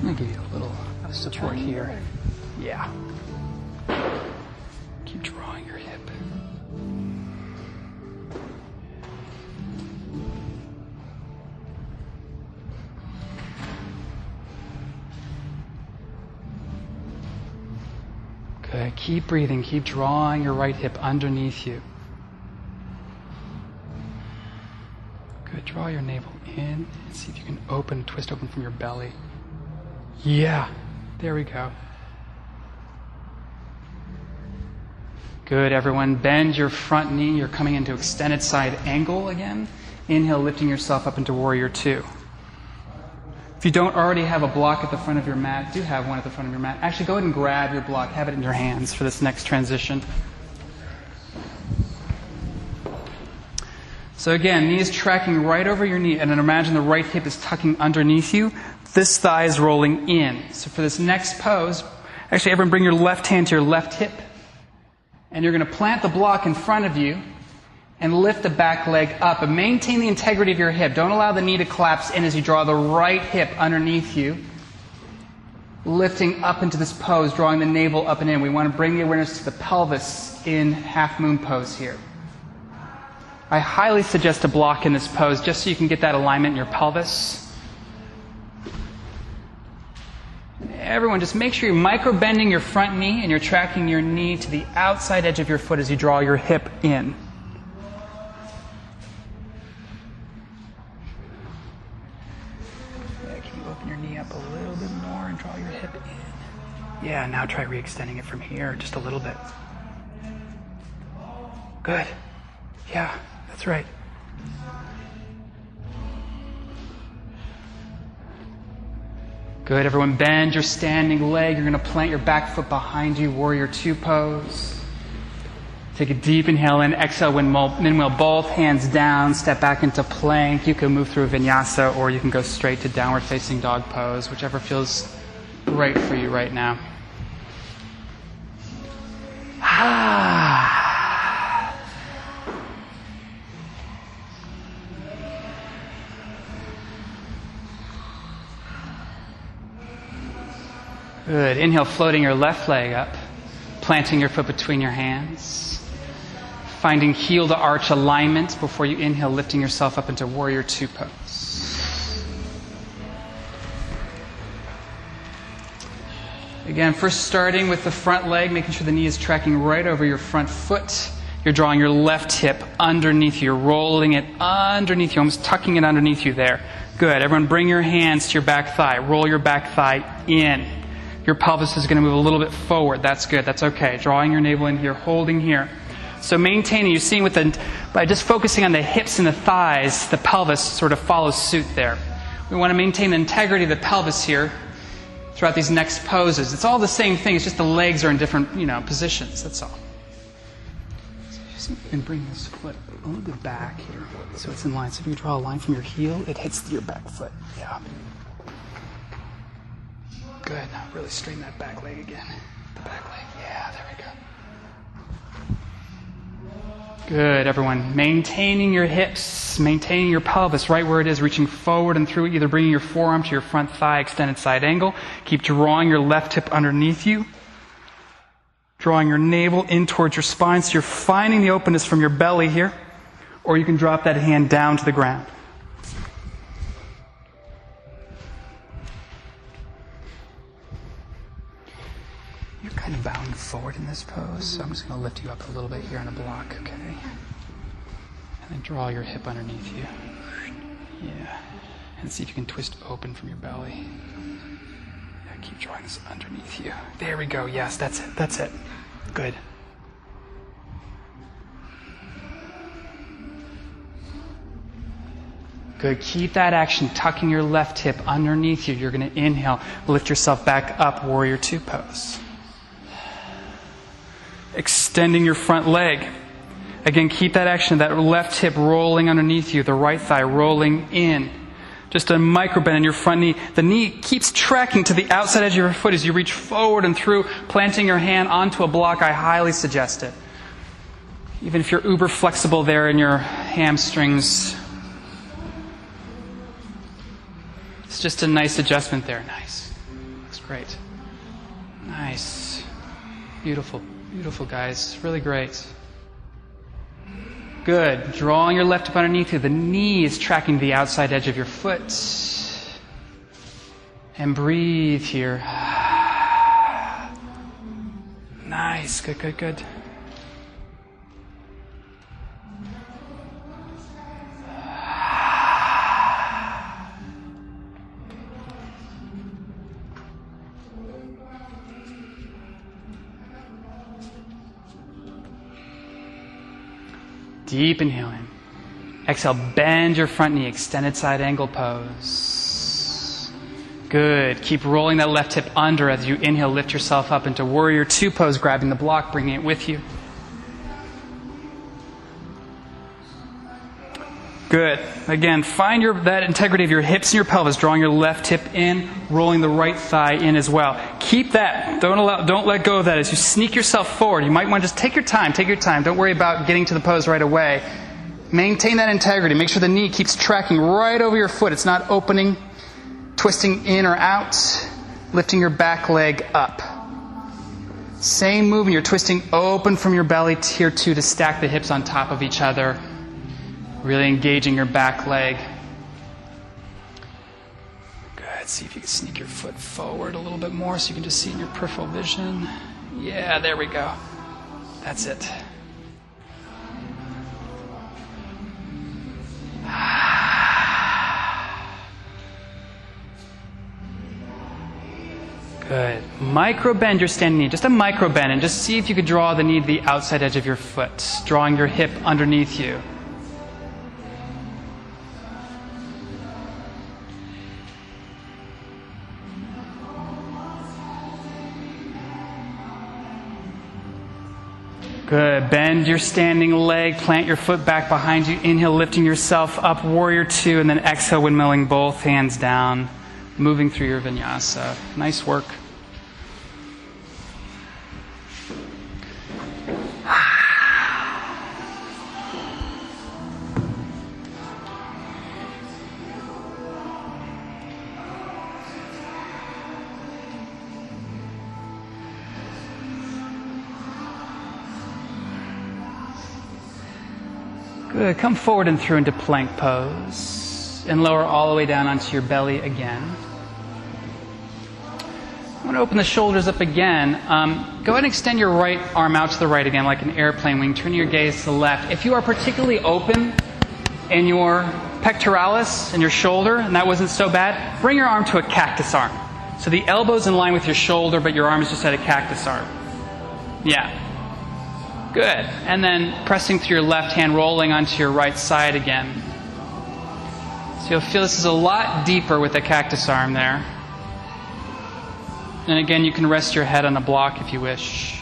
I'm to give you a little support here. Yeah. Keep drawing your hip. Good. Keep breathing. Keep drawing your right hip underneath you. Good. Draw your navel in and see if you can open, twist open from your belly. Yeah. There we go. Good, everyone. Bend your front knee. You're coming into extended side angle again. Inhale, lifting yourself up into warrior two. If you don't already have a block at the front of your mat, do have one at the front of your mat. Actually, go ahead and grab your block. Have it in your hands for this next transition. So again, knee is tracking right over your knee, and then imagine the right hip is tucking underneath you. This thigh is rolling in. So for this next pose, actually, everyone bring your left hand to your left hip, and you're going to plant the block in front of you and lift the back leg up and maintain the integrity of your hip. Don't allow the knee to collapse in as you draw the right hip underneath you. Lifting up into this pose, drawing the navel up and in. We want to bring the awareness to the pelvis in half moon pose here. I highly suggest a block in this pose just so you can get that alignment in your pelvis. Everyone, just make sure you're micro bending your front knee and you're tracking your knee to the outside edge of your foot as you draw your hip in. Yeah, can you open your knee up a little bit more and draw your hip in? Yeah, now try re-extending it from here just a little bit. Good. Yeah, that's right. Good. Everyone bend your standing leg. You're going to plant your back foot behind you, warrior two pose. Take a deep inhale in, exhale, windmill, both hands down, step back into plank. You can move through vinyasa or you can go straight to downward facing dog pose, whichever feels right for you right now. Ah. Good. Inhale, floating your left leg up, planting your foot between your hands. Finding heel to arch alignment before you inhale, lifting yourself up into warrior two pose. Again, first starting with the front leg, making sure the knee is tracking right over your front foot. You're drawing your left hip underneath you. Rolling it underneath you, almost tucking it underneath you there. Good. Everyone bring your hands to your back thigh. Roll your back thigh in. Your pelvis is going to move a little bit forward. That's good. That's okay. Drawing your navel in here, holding here. So maintaining, you're seeing with the, by just focusing on the hips and the thighs, the pelvis sort of follows suit there. We want to maintain the integrity of the pelvis here throughout these next poses. It's all the same thing, it's just the legs are in different, you know, positions, that's all. So you bring this foot a little bit back here so it's in line. So if you draw a line from your heel, it hits your back foot. Yeah. Good. Now really strain that back leg again. The back leg. Yeah, there we go. Good, everyone. Maintaining your hips, maintaining your pelvis right where it is, reaching forward and through, either bringing your forearm to your front thigh, extended side angle. Keep drawing your left hip underneath you. Drawing your navel in towards your spine so you're finding the openness from your belly here. Or you can drop that hand down to the ground. You're kind of bowing forward in this pose, so I'm just going to lift you up a little bit here on a block, okay? And then draw your hip underneath you. Yeah. And see if you can twist open from your belly. Yeah, keep drawing this underneath you. There we go. Yes, that's it. That's it. Good. Good. Keep that action, tucking your left hip underneath you. You're going to inhale, lift yourself back up, warrior two pose. Extending your front leg. Again, keep that action, that left hip rolling underneath you, the right thigh rolling in. Just a micro bend in your front knee. The knee keeps tracking to the outside edge of your foot as you reach forward and through, planting your hand onto a block. I highly suggest it. Even if you're uber flexible there in your hamstrings, it's just a nice adjustment there. Nice. Looks great. Nice. Beautiful. Beautiful, guys. Really great. Good. Drawing your left up underneath you. The knee is tracking the outside edge of your foot. And breathe here. Nice. Good, good, good. Deep inhale in. Exhale, bend your front knee, extended side angle pose. Good. Keep rolling that left hip under as you inhale, lift yourself up into warrior two pose, grabbing the block, bringing it with you. Good. Again, find your, that integrity of your hips and your pelvis, drawing your left hip in, rolling the right thigh in as well. Keep that. Don't allow, don't let go of that as you sneak yourself forward. You might want to just take your time, take your time. Don't worry about getting to the pose right away. Maintain that integrity. Make sure the knee keeps tracking right over your foot. It's not opening, twisting in or out, lifting your back leg up. Same movement. You're twisting open from your belly here too to stack the hips on top of each other Really engaging your back leg. Good. See if you can sneak your foot forward a little bit more so you can just see in your peripheral vision. Yeah, there we go. That's it. Good. Micro bend your standing knee. Just a micro bend and just see if you could draw the knee to the outside edge of your foot, drawing your hip underneath you. Good. Bend your standing leg, plant your foot back behind you. Inhale, lifting yourself up, warrior two, and then exhale, windmilling both hands down, moving through your vinyasa. Nice work. Come forward and through into plank pose. And lower all the way down onto your belly again. I'm going to open the shoulders up again. Um, go ahead and extend your right arm out to the right again, like an airplane wing. Turn your gaze to the left. If you are particularly open in your pectoralis and your shoulder, and that wasn't so bad, bring your arm to a cactus arm. So the elbow's in line with your shoulder, but your arm is just at a cactus arm. Yeah. Good. And then pressing through your left hand, rolling onto your right side again. So you'll feel this is a lot deeper with the cactus arm there. And again, you can rest your head on a block if you wish.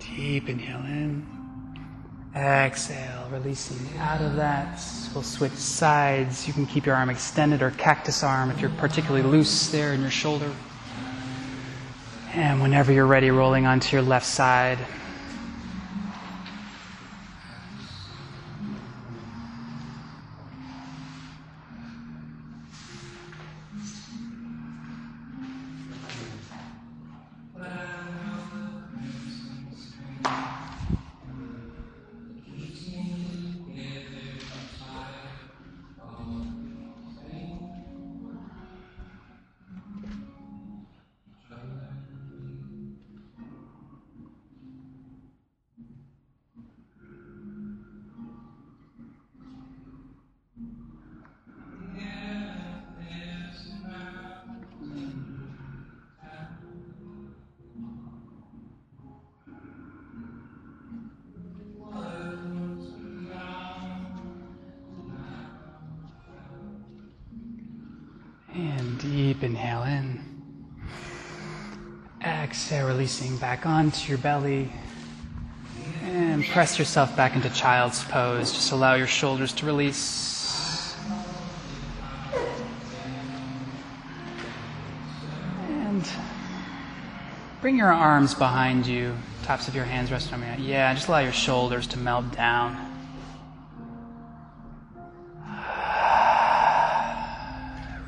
Deep inhale in. Exhale, releasing out of that. We'll switch sides. You can keep your arm extended or cactus arm if you're particularly loose there in your shoulder. And whenever you're ready, rolling onto your left side. Releasing back onto your belly. And press yourself back into child's pose. Just allow your shoulders to release. And bring your arms behind you. Tops of your hands resting on me. Yeah, just allow your shoulders to melt down.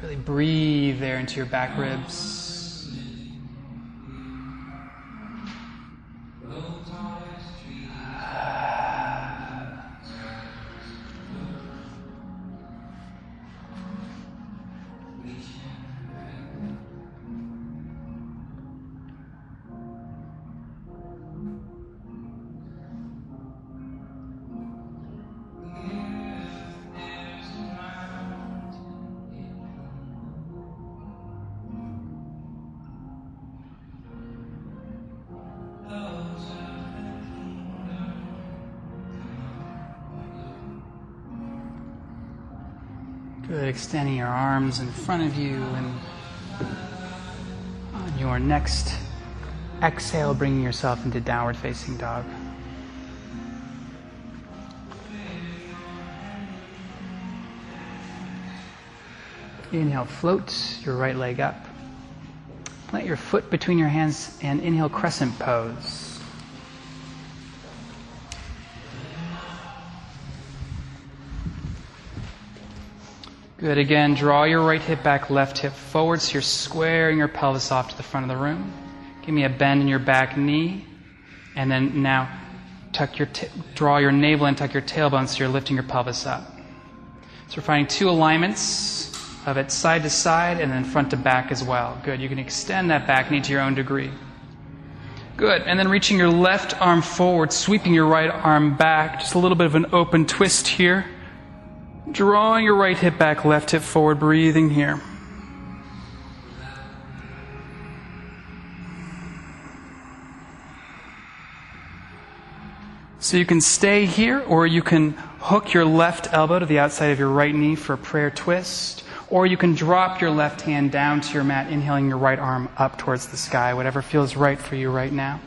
Really breathe there into your back ribs. Front of you and on your next exhale, bringing yourself into downward facing dog. Inhale, float your right leg up. Plant your foot between your hands and inhale, crescent pose. Good. Again, draw your right hip back, left hip forward so you're squaring your pelvis off to the front of the room. Give me a bend in your back knee. And then now tuck your t- draw your navel and tuck your tailbone so you're lifting your pelvis up. So we're finding two alignments of it side to side and then front to back as well. Good. You can extend that back knee to your own degree. Good. And then reaching your left arm forward, sweeping your right arm back. Just a little bit of an open twist here. Drawing your right hip back, left hip forward, breathing here. So you can stay here, or you can hook your left elbow to the outside of your right knee for a prayer twist, or you can drop your left hand down to your mat, inhaling your right arm up towards the sky, whatever feels right for you right now.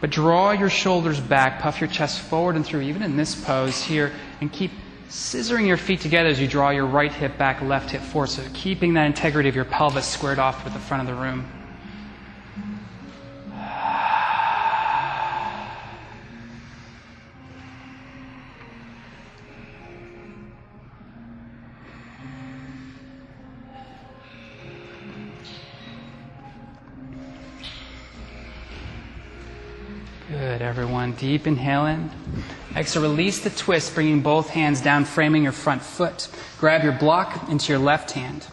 But draw your shoulders back, puff your chest forward and through, even in this pose here, and keep scissoring your feet together as you draw your right hip back, left hip forward. So keeping that integrity of your pelvis squared off with the front of the room. Good, everyone. Deep inhale in. Exhale, release the twist, bringing both hands down, framing your front foot. Grab your block into your left hand.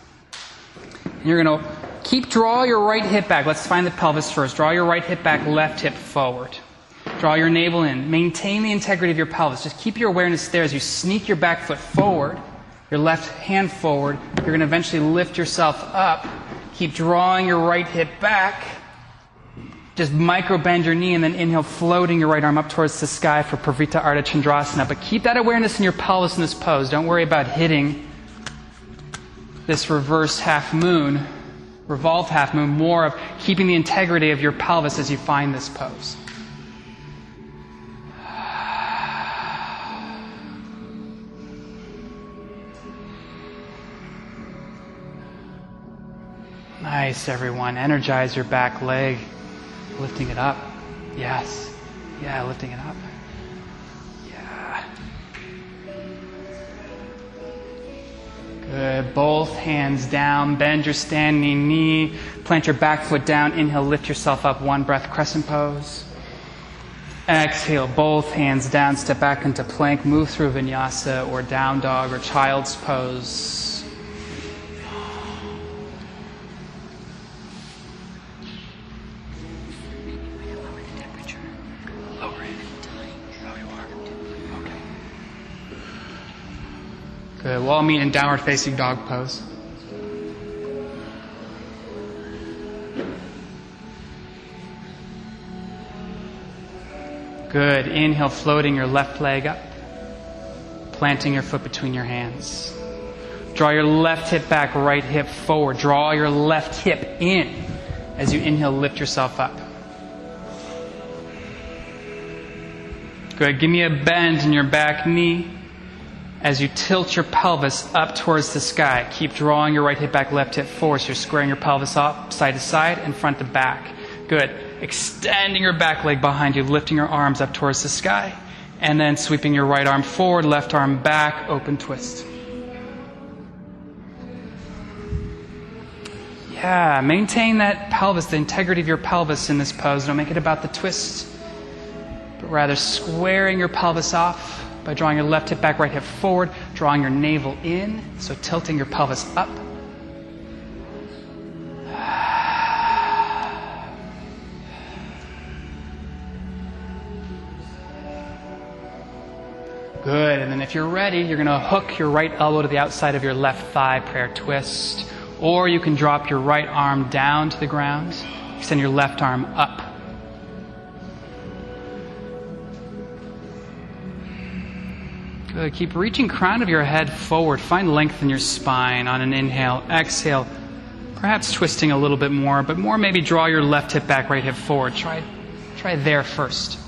And you're going to keep, draw your right hip back. Let's find the pelvis first. Draw your right hip back, left hip forward. Draw your navel in. Maintain the integrity of your pelvis. Just keep your awareness there as you sneak your back foot forward, your left hand forward. You're going to eventually lift yourself up. Keep drawing your right hip back just micro bend your knee and then inhale, floating your right arm up towards the sky for Parivrtta Ardha Chandrasana. But keep that awareness in your pelvis in this pose. Don't worry about hitting this reverse half moon, revolve half moon, more of keeping the integrity of your pelvis as you find this pose. Nice, everyone. Energize your back leg lifting it up. Yes. Yeah, lifting it up. Yeah. Good. Both hands down. Bend your standing knee. Plant your back foot down. Inhale, lift yourself up. One breath, crescent pose. Exhale, both hands down. Step back into plank. Move through vinyasa or down dog or child's pose. Good. Wall meet in downward facing dog pose. Good. Inhale, floating your left leg up, planting your foot between your hands. Draw your left hip back, right hip forward. Draw your left hip in. As you inhale, lift yourself up. Good. Give me a bend in your back knee as you tilt your pelvis up towards the sky. Keep drawing your right hip back, left hip forward. So you're squaring your pelvis up side to side and front to back. Good. Extending your back leg behind you, lifting your arms up towards the sky. And then sweeping your right arm forward, left arm back, open twist. Yeah, maintain that pelvis, the integrity of your pelvis in this pose. Don't make it about the twist, but rather squaring your pelvis off by drawing your left hip back, right hip forward, drawing your navel in, so tilting your pelvis up. Good. And then if you're ready, you're going to hook your right elbow to the outside of your left thigh, prayer twist. Or you can drop your right arm down to the ground, extend your left arm up. Good. Keep reaching crown of your head forward. Find length in your spine on an inhale. Exhale. Perhaps twisting a little bit more, but more maybe draw your left hip back, right hip forward. Try, try there first.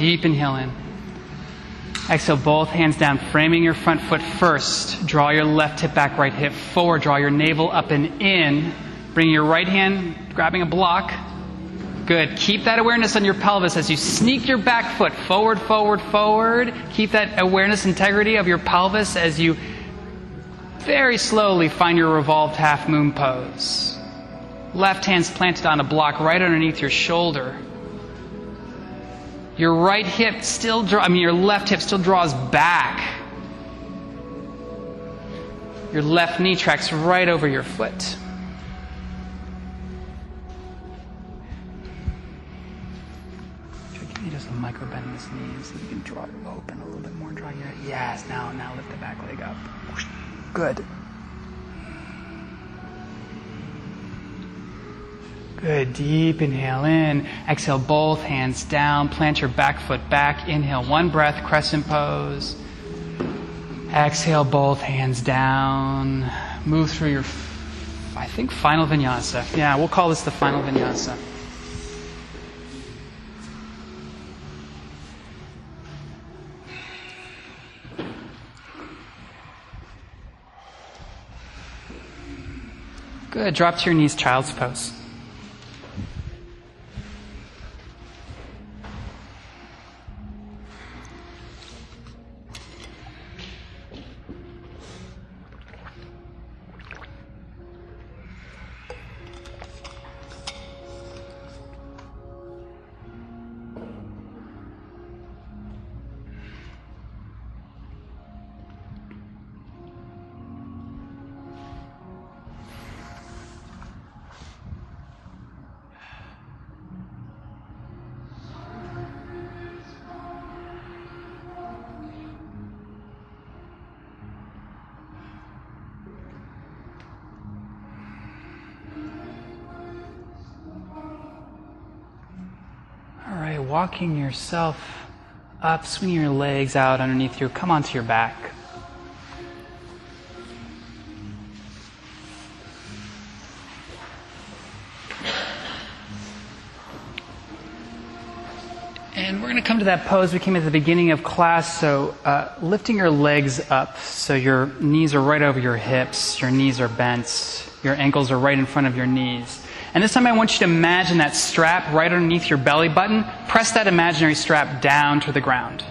Deep inhale in. Exhale, both hands down, framing your front foot first. Draw your left hip back, right hip forward. Draw your navel up and in. Bring your right hand, grabbing a block. Good. Keep that awareness on your pelvis as you sneak your back foot forward, forward, forward. Keep that awareness, integrity of your pelvis as you very slowly find your revolved half moon pose. Left hand's planted on a block right underneath your shoulder. Your right hip still draw, I mean your left hip still draws back. Your left knee tracks right over your foot. Give me just a micro bend in this knee so you can draw it open a little bit more. Draw your yes. Now, now lift the back leg up. Good. Good. Deep inhale in. Exhale both hands down. Plant your back foot back. Inhale one breath, crescent pose. Exhale both hands down. Move through your, I think, final vinyasa. Yeah, we'll call this the final vinyasa. Good. Drop to your knees, child's pose. Walking yourself up, swinging your legs out underneath you. Come onto your back. And we're going to come to that pose we came at the beginning of class. So, uh, lifting your legs up so your knees are right over your hips, your knees are bent, your ankles are right in front of your knees. And this time I want you to imagine that strap right underneath your belly button. Press that imaginary strap down to the ground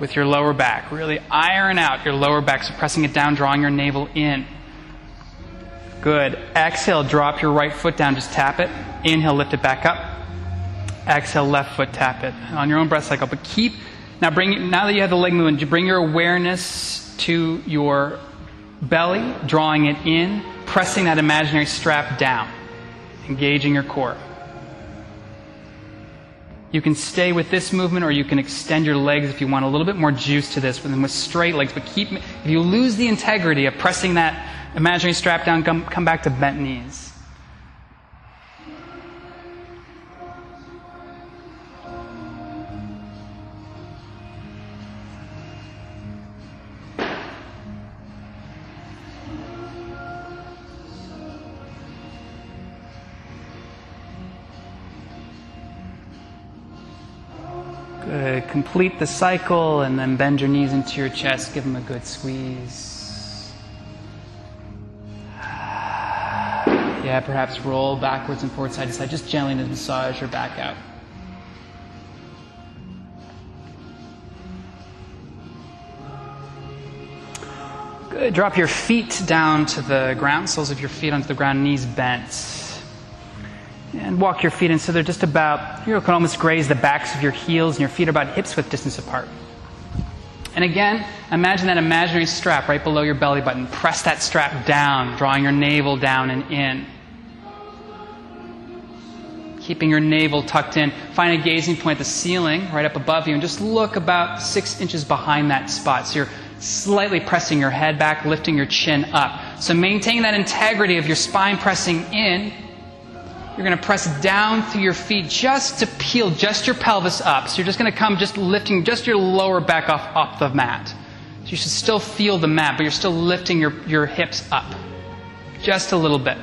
with your lower back. Really iron out your lower back, so pressing it down, drawing your navel in. Good. Exhale, drop your right foot down, just tap it. Inhale, lift it back up. Exhale, left foot, tap it. On your own breath cycle. But keep, now bring, now that you have the leg movement, bring your awareness to your belly, drawing it in, pressing that imaginary strap down engaging your core. You can stay with this movement or you can extend your legs if you want a little bit more juice to this than with straight legs. But keep, if you lose the integrity of pressing that imaginary strap down, come, come back to bent knees. Complete the cycle and then bend your knees into your chest. Give them a good squeeze. Yeah, perhaps roll backwards and forward, side to side. Just gently massage your back out. Good. Drop your feet down to the ground, soles of your feet onto the ground, knees bent and walk your feet in so they're just about, you can almost graze the backs of your heels and your feet are about hips width distance apart. And again, imagine that imaginary strap right below your belly button. Press that strap down, drawing your navel down and in. Keeping your navel tucked in. Find a gazing point at the ceiling right up above you and just look about six inches behind that spot. So you're slightly pressing your head back, lifting your chin up. So maintain that integrity of your spine pressing in you're going to press down through your feet just to peel just your pelvis up. So you're just going to come just lifting just your lower back off, off the mat. So you should still feel the mat, but you're still lifting your, your hips up. Just a little bit.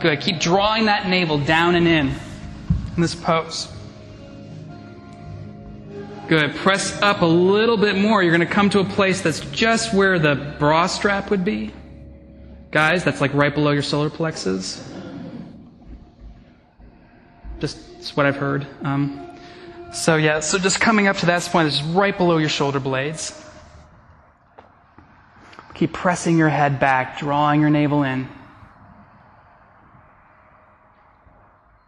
Good. Keep drawing that navel down and in in this pose. Good. Press up a little bit more. You're going to come to a place that's just where the bra strap would be. Guys, that's like right below your solar plexus. Just what I've heard. Um, so yeah, so just coming up to that point is right below your shoulder blades. Keep pressing your head back, drawing your navel in.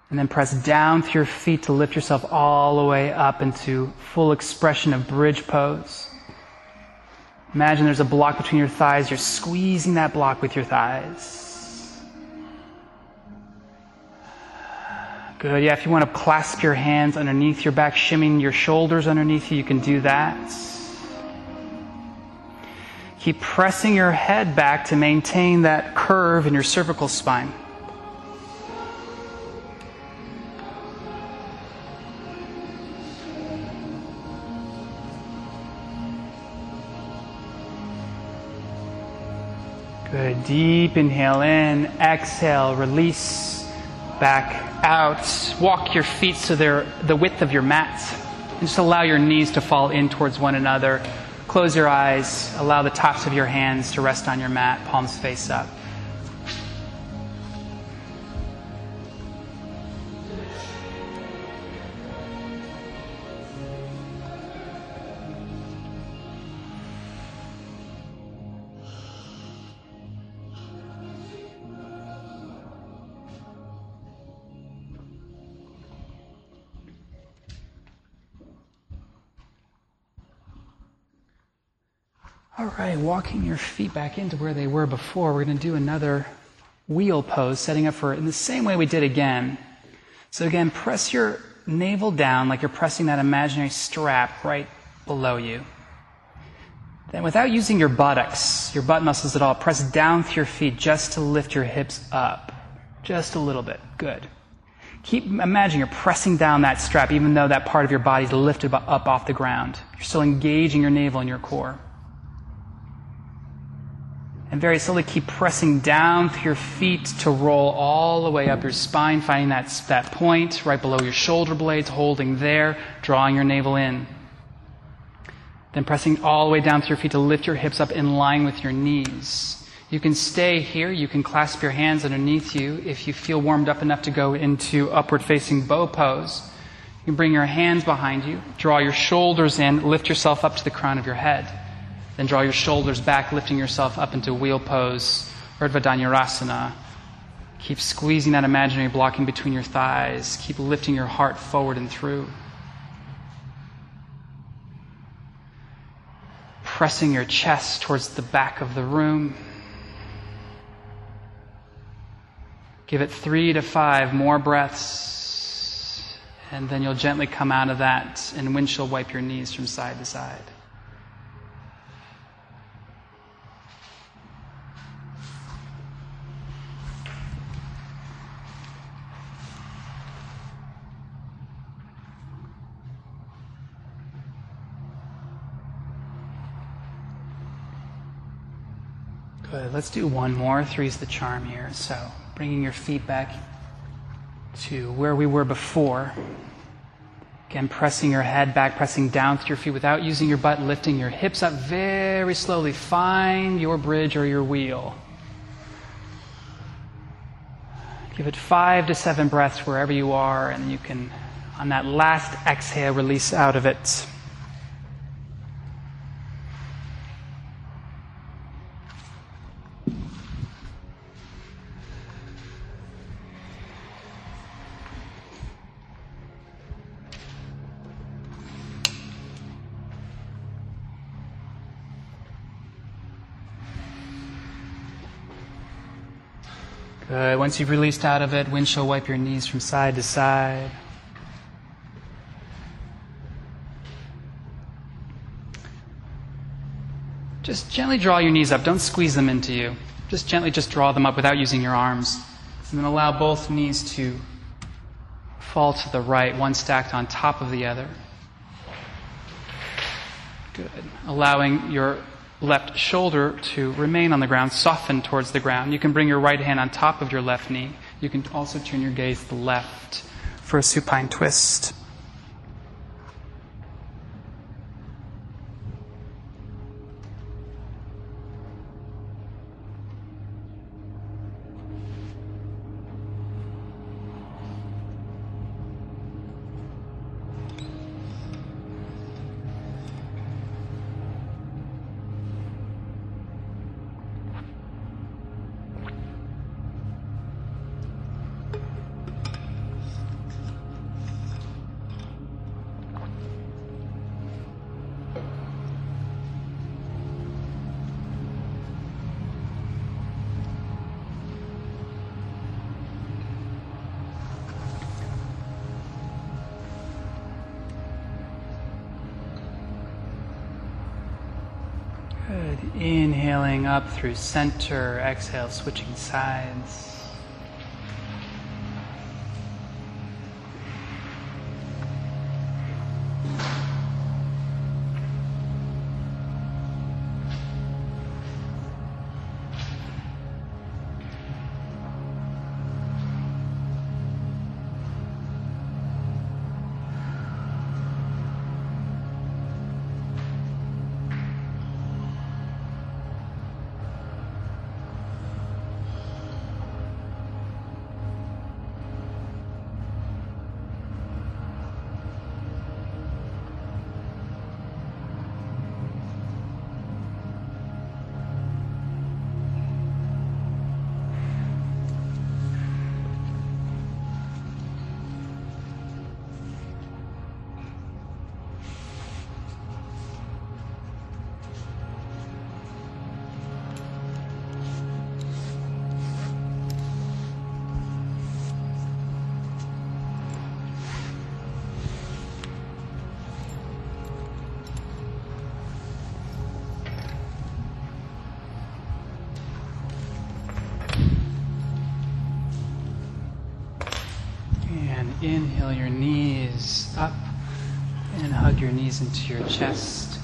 And then press down through your feet to lift yourself all the way up into full expression of bridge pose. Imagine there's a block between your thighs. You're squeezing that block with your thighs. Good. Yeah, if you want to clasp your hands underneath your back, shimming your shoulders underneath you, you can do that. Keep pressing your head back to maintain that curve in your cervical spine. Good. Deep inhale in, exhale, release back out. Walk your feet so they're the width of your mat. And just allow your knees to fall in towards one another. Close your eyes. Allow the tops of your hands to rest on your mat, palms face up. All right, walking your feet back into where they were before, we're going to do another wheel pose, setting up for in the same way we did again. So again, press your navel down like you're pressing that imaginary strap right below you. Then without using your buttocks, your butt muscles at all, press down through your feet just to lift your hips up. Just a little bit. Good. Keep imagining you're pressing down that strap even though that part of your body is lifted up off the ground. You're still engaging your navel and your core. And very slowly keep pressing down through your feet to roll all the way up your spine, finding that, that point right below your shoulder blades, holding there, drawing your navel in. Then pressing all the way down through your feet to lift your hips up in line with your knees. You can stay here. You can clasp your hands underneath you if you feel warmed up enough to go into upward facing bow pose. You can bring your hands behind you, draw your shoulders in, lift yourself up to the crown of your head. Then draw your shoulders back, lifting yourself up into wheel pose, Urdhva Dhanurasana. Keep squeezing that imaginary blocking between your thighs. Keep lifting your heart forward and through. Pressing your chest towards the back of the room. Give it three to five more breaths. And then you'll gently come out of that and windshield wipe your knees from side to side. Good. Let's do one more. Three's the charm here. So, bringing your feet back to where we were before. Again, pressing your head back, pressing down through your feet without using your butt, lifting your hips up very slowly. Find your bridge or your wheel. Give it five to seven breaths wherever you are, and you can, on that last exhale, release out of it. Once you've released out of it, windshield wipe your knees from side to side. Just gently draw your knees up. Don't squeeze them into you. Just gently just draw them up without using your arms. And then allow both knees to fall to the right, one stacked on top of the other. Good. Allowing your left shoulder to remain on the ground, soften towards the ground. You can bring your right hand on top of your left knee. You can also turn your gaze left for a supine twist. Through center, exhale, switching sides. Hug your knees into your chest.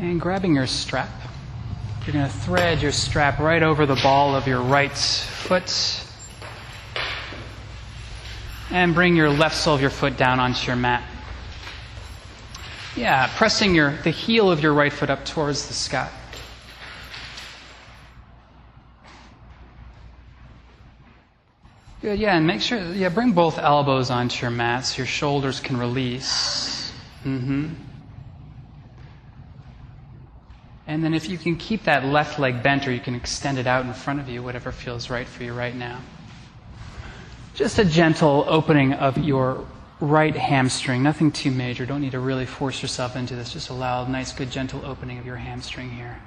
And grabbing your strap, you're going to thread your strap right over the ball of your right foot. And bring your left sole of your foot down onto your mat. Yeah, pressing your, the heel of your right foot up towards the sky. Good, yeah, and make sure, yeah, bring both elbows onto your mat so your shoulders can release. Mm-hmm. And then if you can keep that left leg bent or you can extend it out in front of you, whatever feels right for you right now. Just a gentle opening of your right hamstring, nothing too major. Don't need to really force yourself into this. Just allow a nice, good, gentle opening of your hamstring here.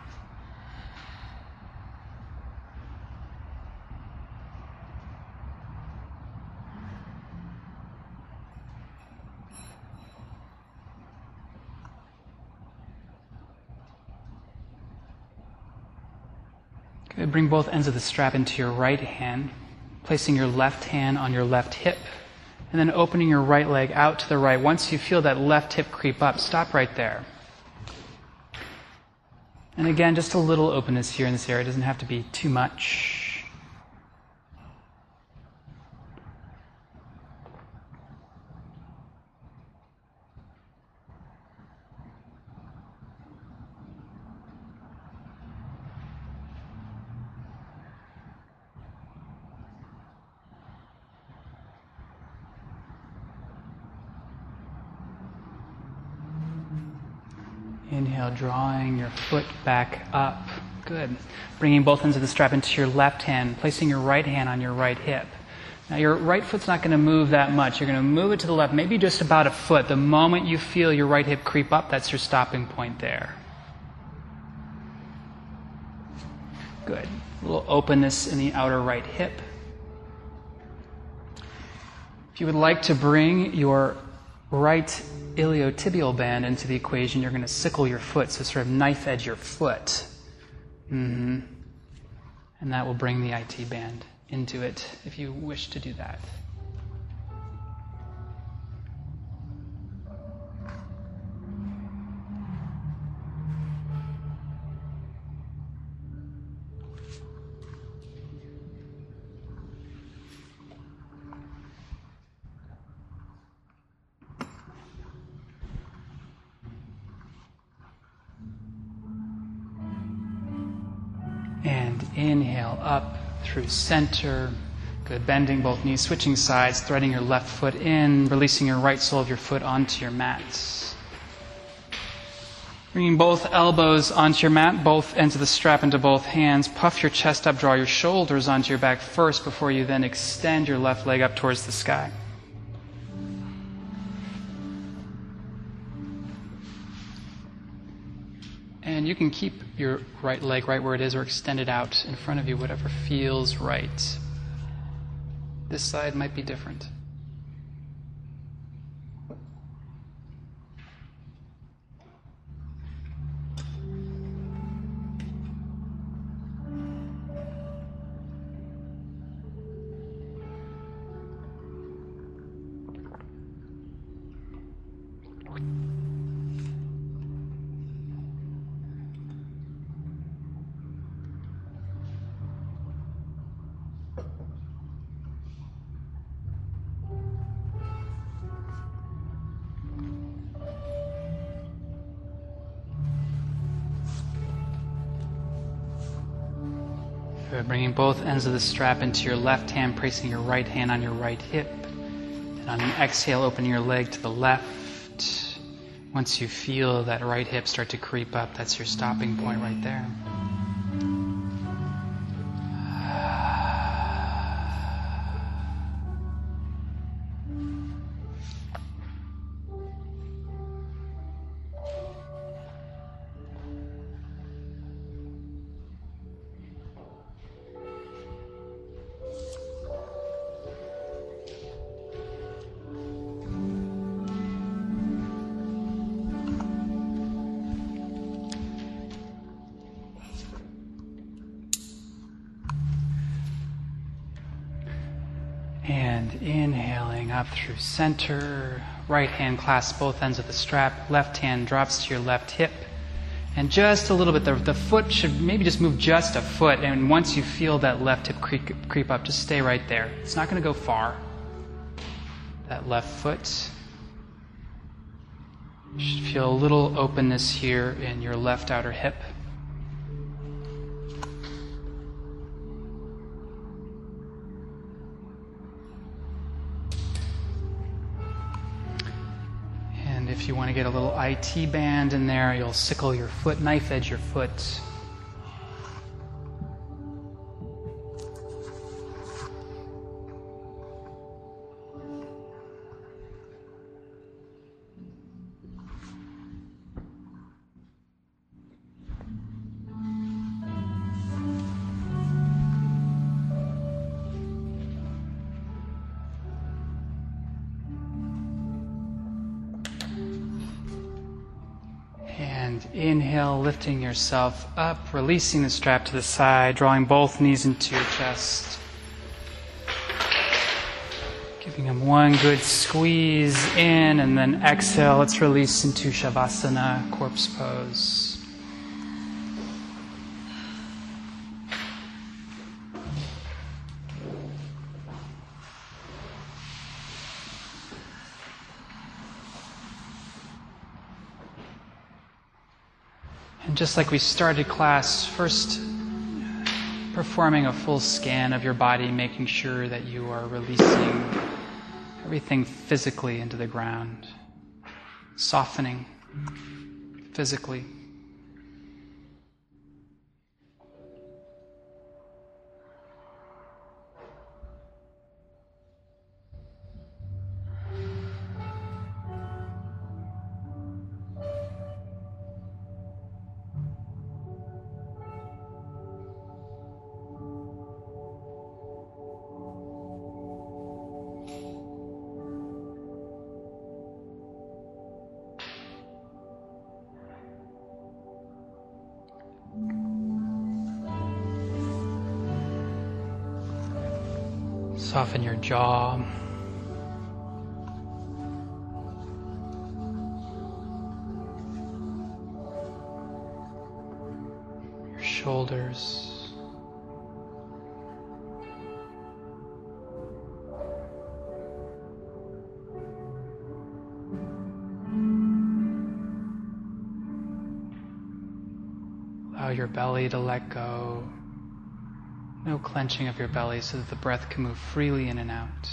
Bring both ends of the strap into your right hand, placing your left hand on your left hip, and then opening your right leg out to the right. Once you feel that left hip creep up, stop right there. And again, just a little openness here in this area. It doesn't have to be too much. Inhale, drawing your foot back up. Good. Bringing both ends of the strap into your left hand, placing your right hand on your right hip. Now, your right foot's not going to move that much. You're going to move it to the left, maybe just about a foot. The moment you feel your right hip creep up, that's your stopping point there. Good. A little openness in the outer right hip. If you would like to bring your right iliotibial band into the equation, you're going to sickle your foot, so sort of knife edge your foot. Mm-hmm. And that will bring the IT band into it if you wish to do that. Center. Good. Bending both knees, switching sides, threading your left foot in, releasing your right sole of your foot onto your mat. Bringing both elbows onto your mat, both ends of the strap into both hands. Puff your chest up, draw your shoulders onto your back first before you then extend your left leg up towards the sky. And you can keep your right leg right where it is or extend it out in front of you, whatever feels right. This side might be different. Bringing both ends of the strap into your left hand, placing your right hand on your right hip. And on an exhale, opening your leg to the left. Once you feel that right hip start to creep up, that's your stopping point right there. Center. Right hand clasps both ends of the strap. Left hand drops to your left hip. And just a little bit, the, the foot should maybe just move just a foot. And once you feel that left hip creep, creep up, just stay right there. It's not going to go far. That left foot. You should feel a little openness here in your left outer hip. Want to get a little IT band in there, you'll sickle your foot, knife edge your foot. Lifting yourself up, releasing the strap to the side, drawing both knees into your chest. Giving them one good squeeze in, and then exhale. Let's release into Shavasana, corpse pose. Just like we started class, first performing a full scan of your body, making sure that you are releasing everything physically into the ground, softening physically. Soften your jaw. Your shoulders. Allow your belly to let go. No clenching of your belly so that the breath can move freely in and out.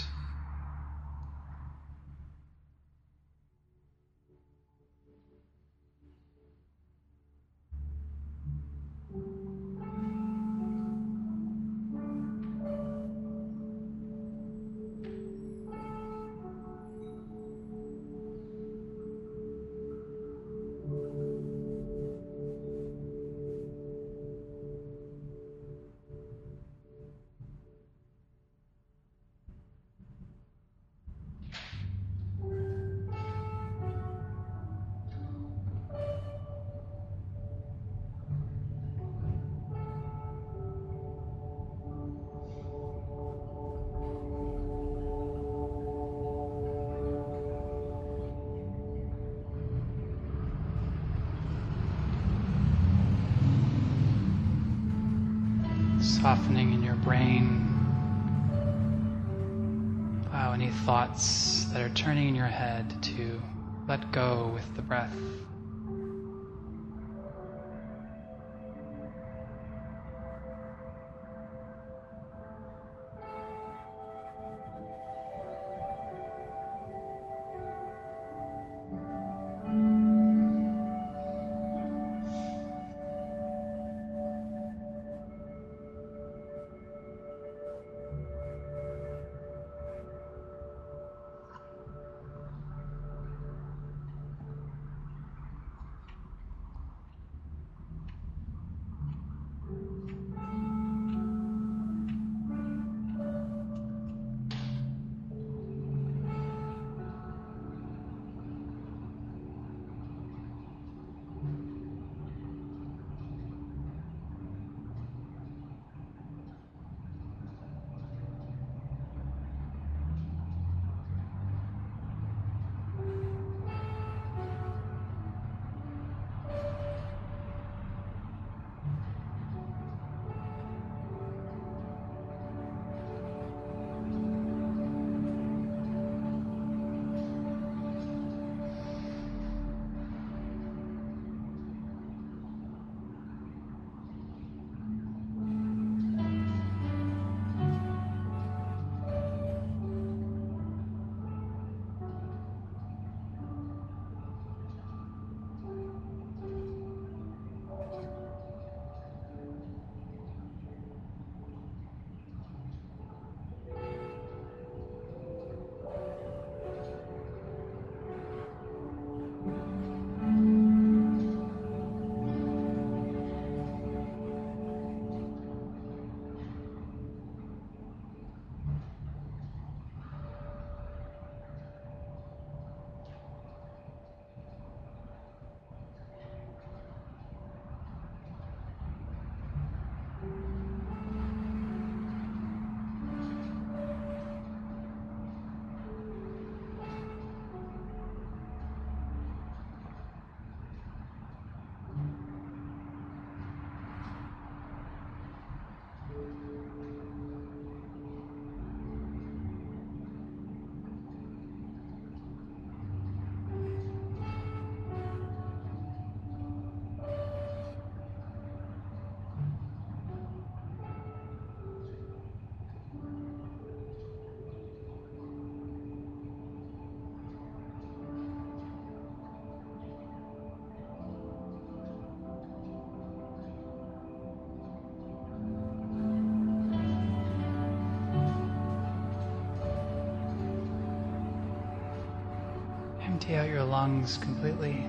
Empty out your lungs completely.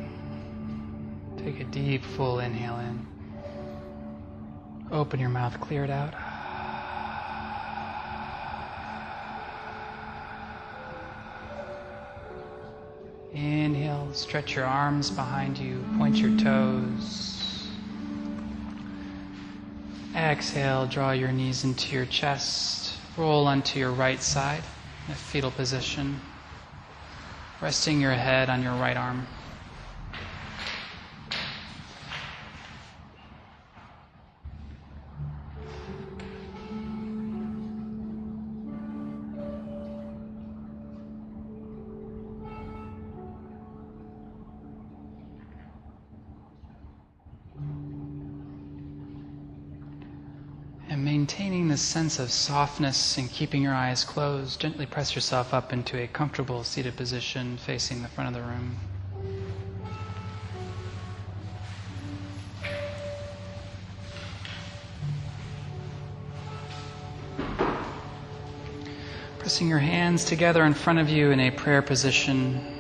Take a deep, full inhale in. Open your mouth, clear it out. Inhale, stretch your arms behind you, point your toes. Exhale, draw your knees into your chest, roll onto your right side in a fetal position, resting your head on your right arm. Sense of softness and keeping your eyes closed, gently press yourself up into a comfortable seated position facing the front of the room. Pressing your hands together in front of you in a prayer position.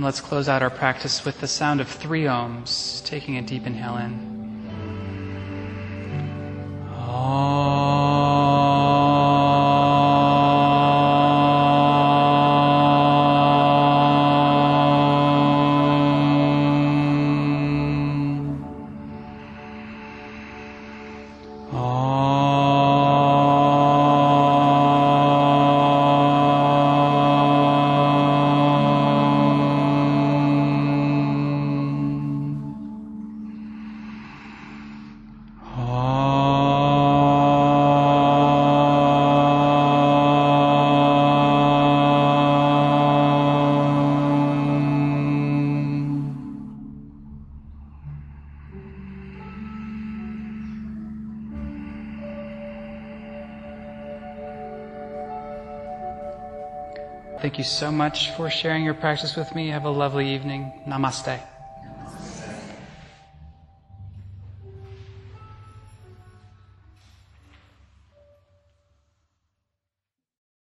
And let's close out our practice with the sound of three oms, taking a deep inhale in. So much for sharing your practice with me. Have a lovely evening. Namaste.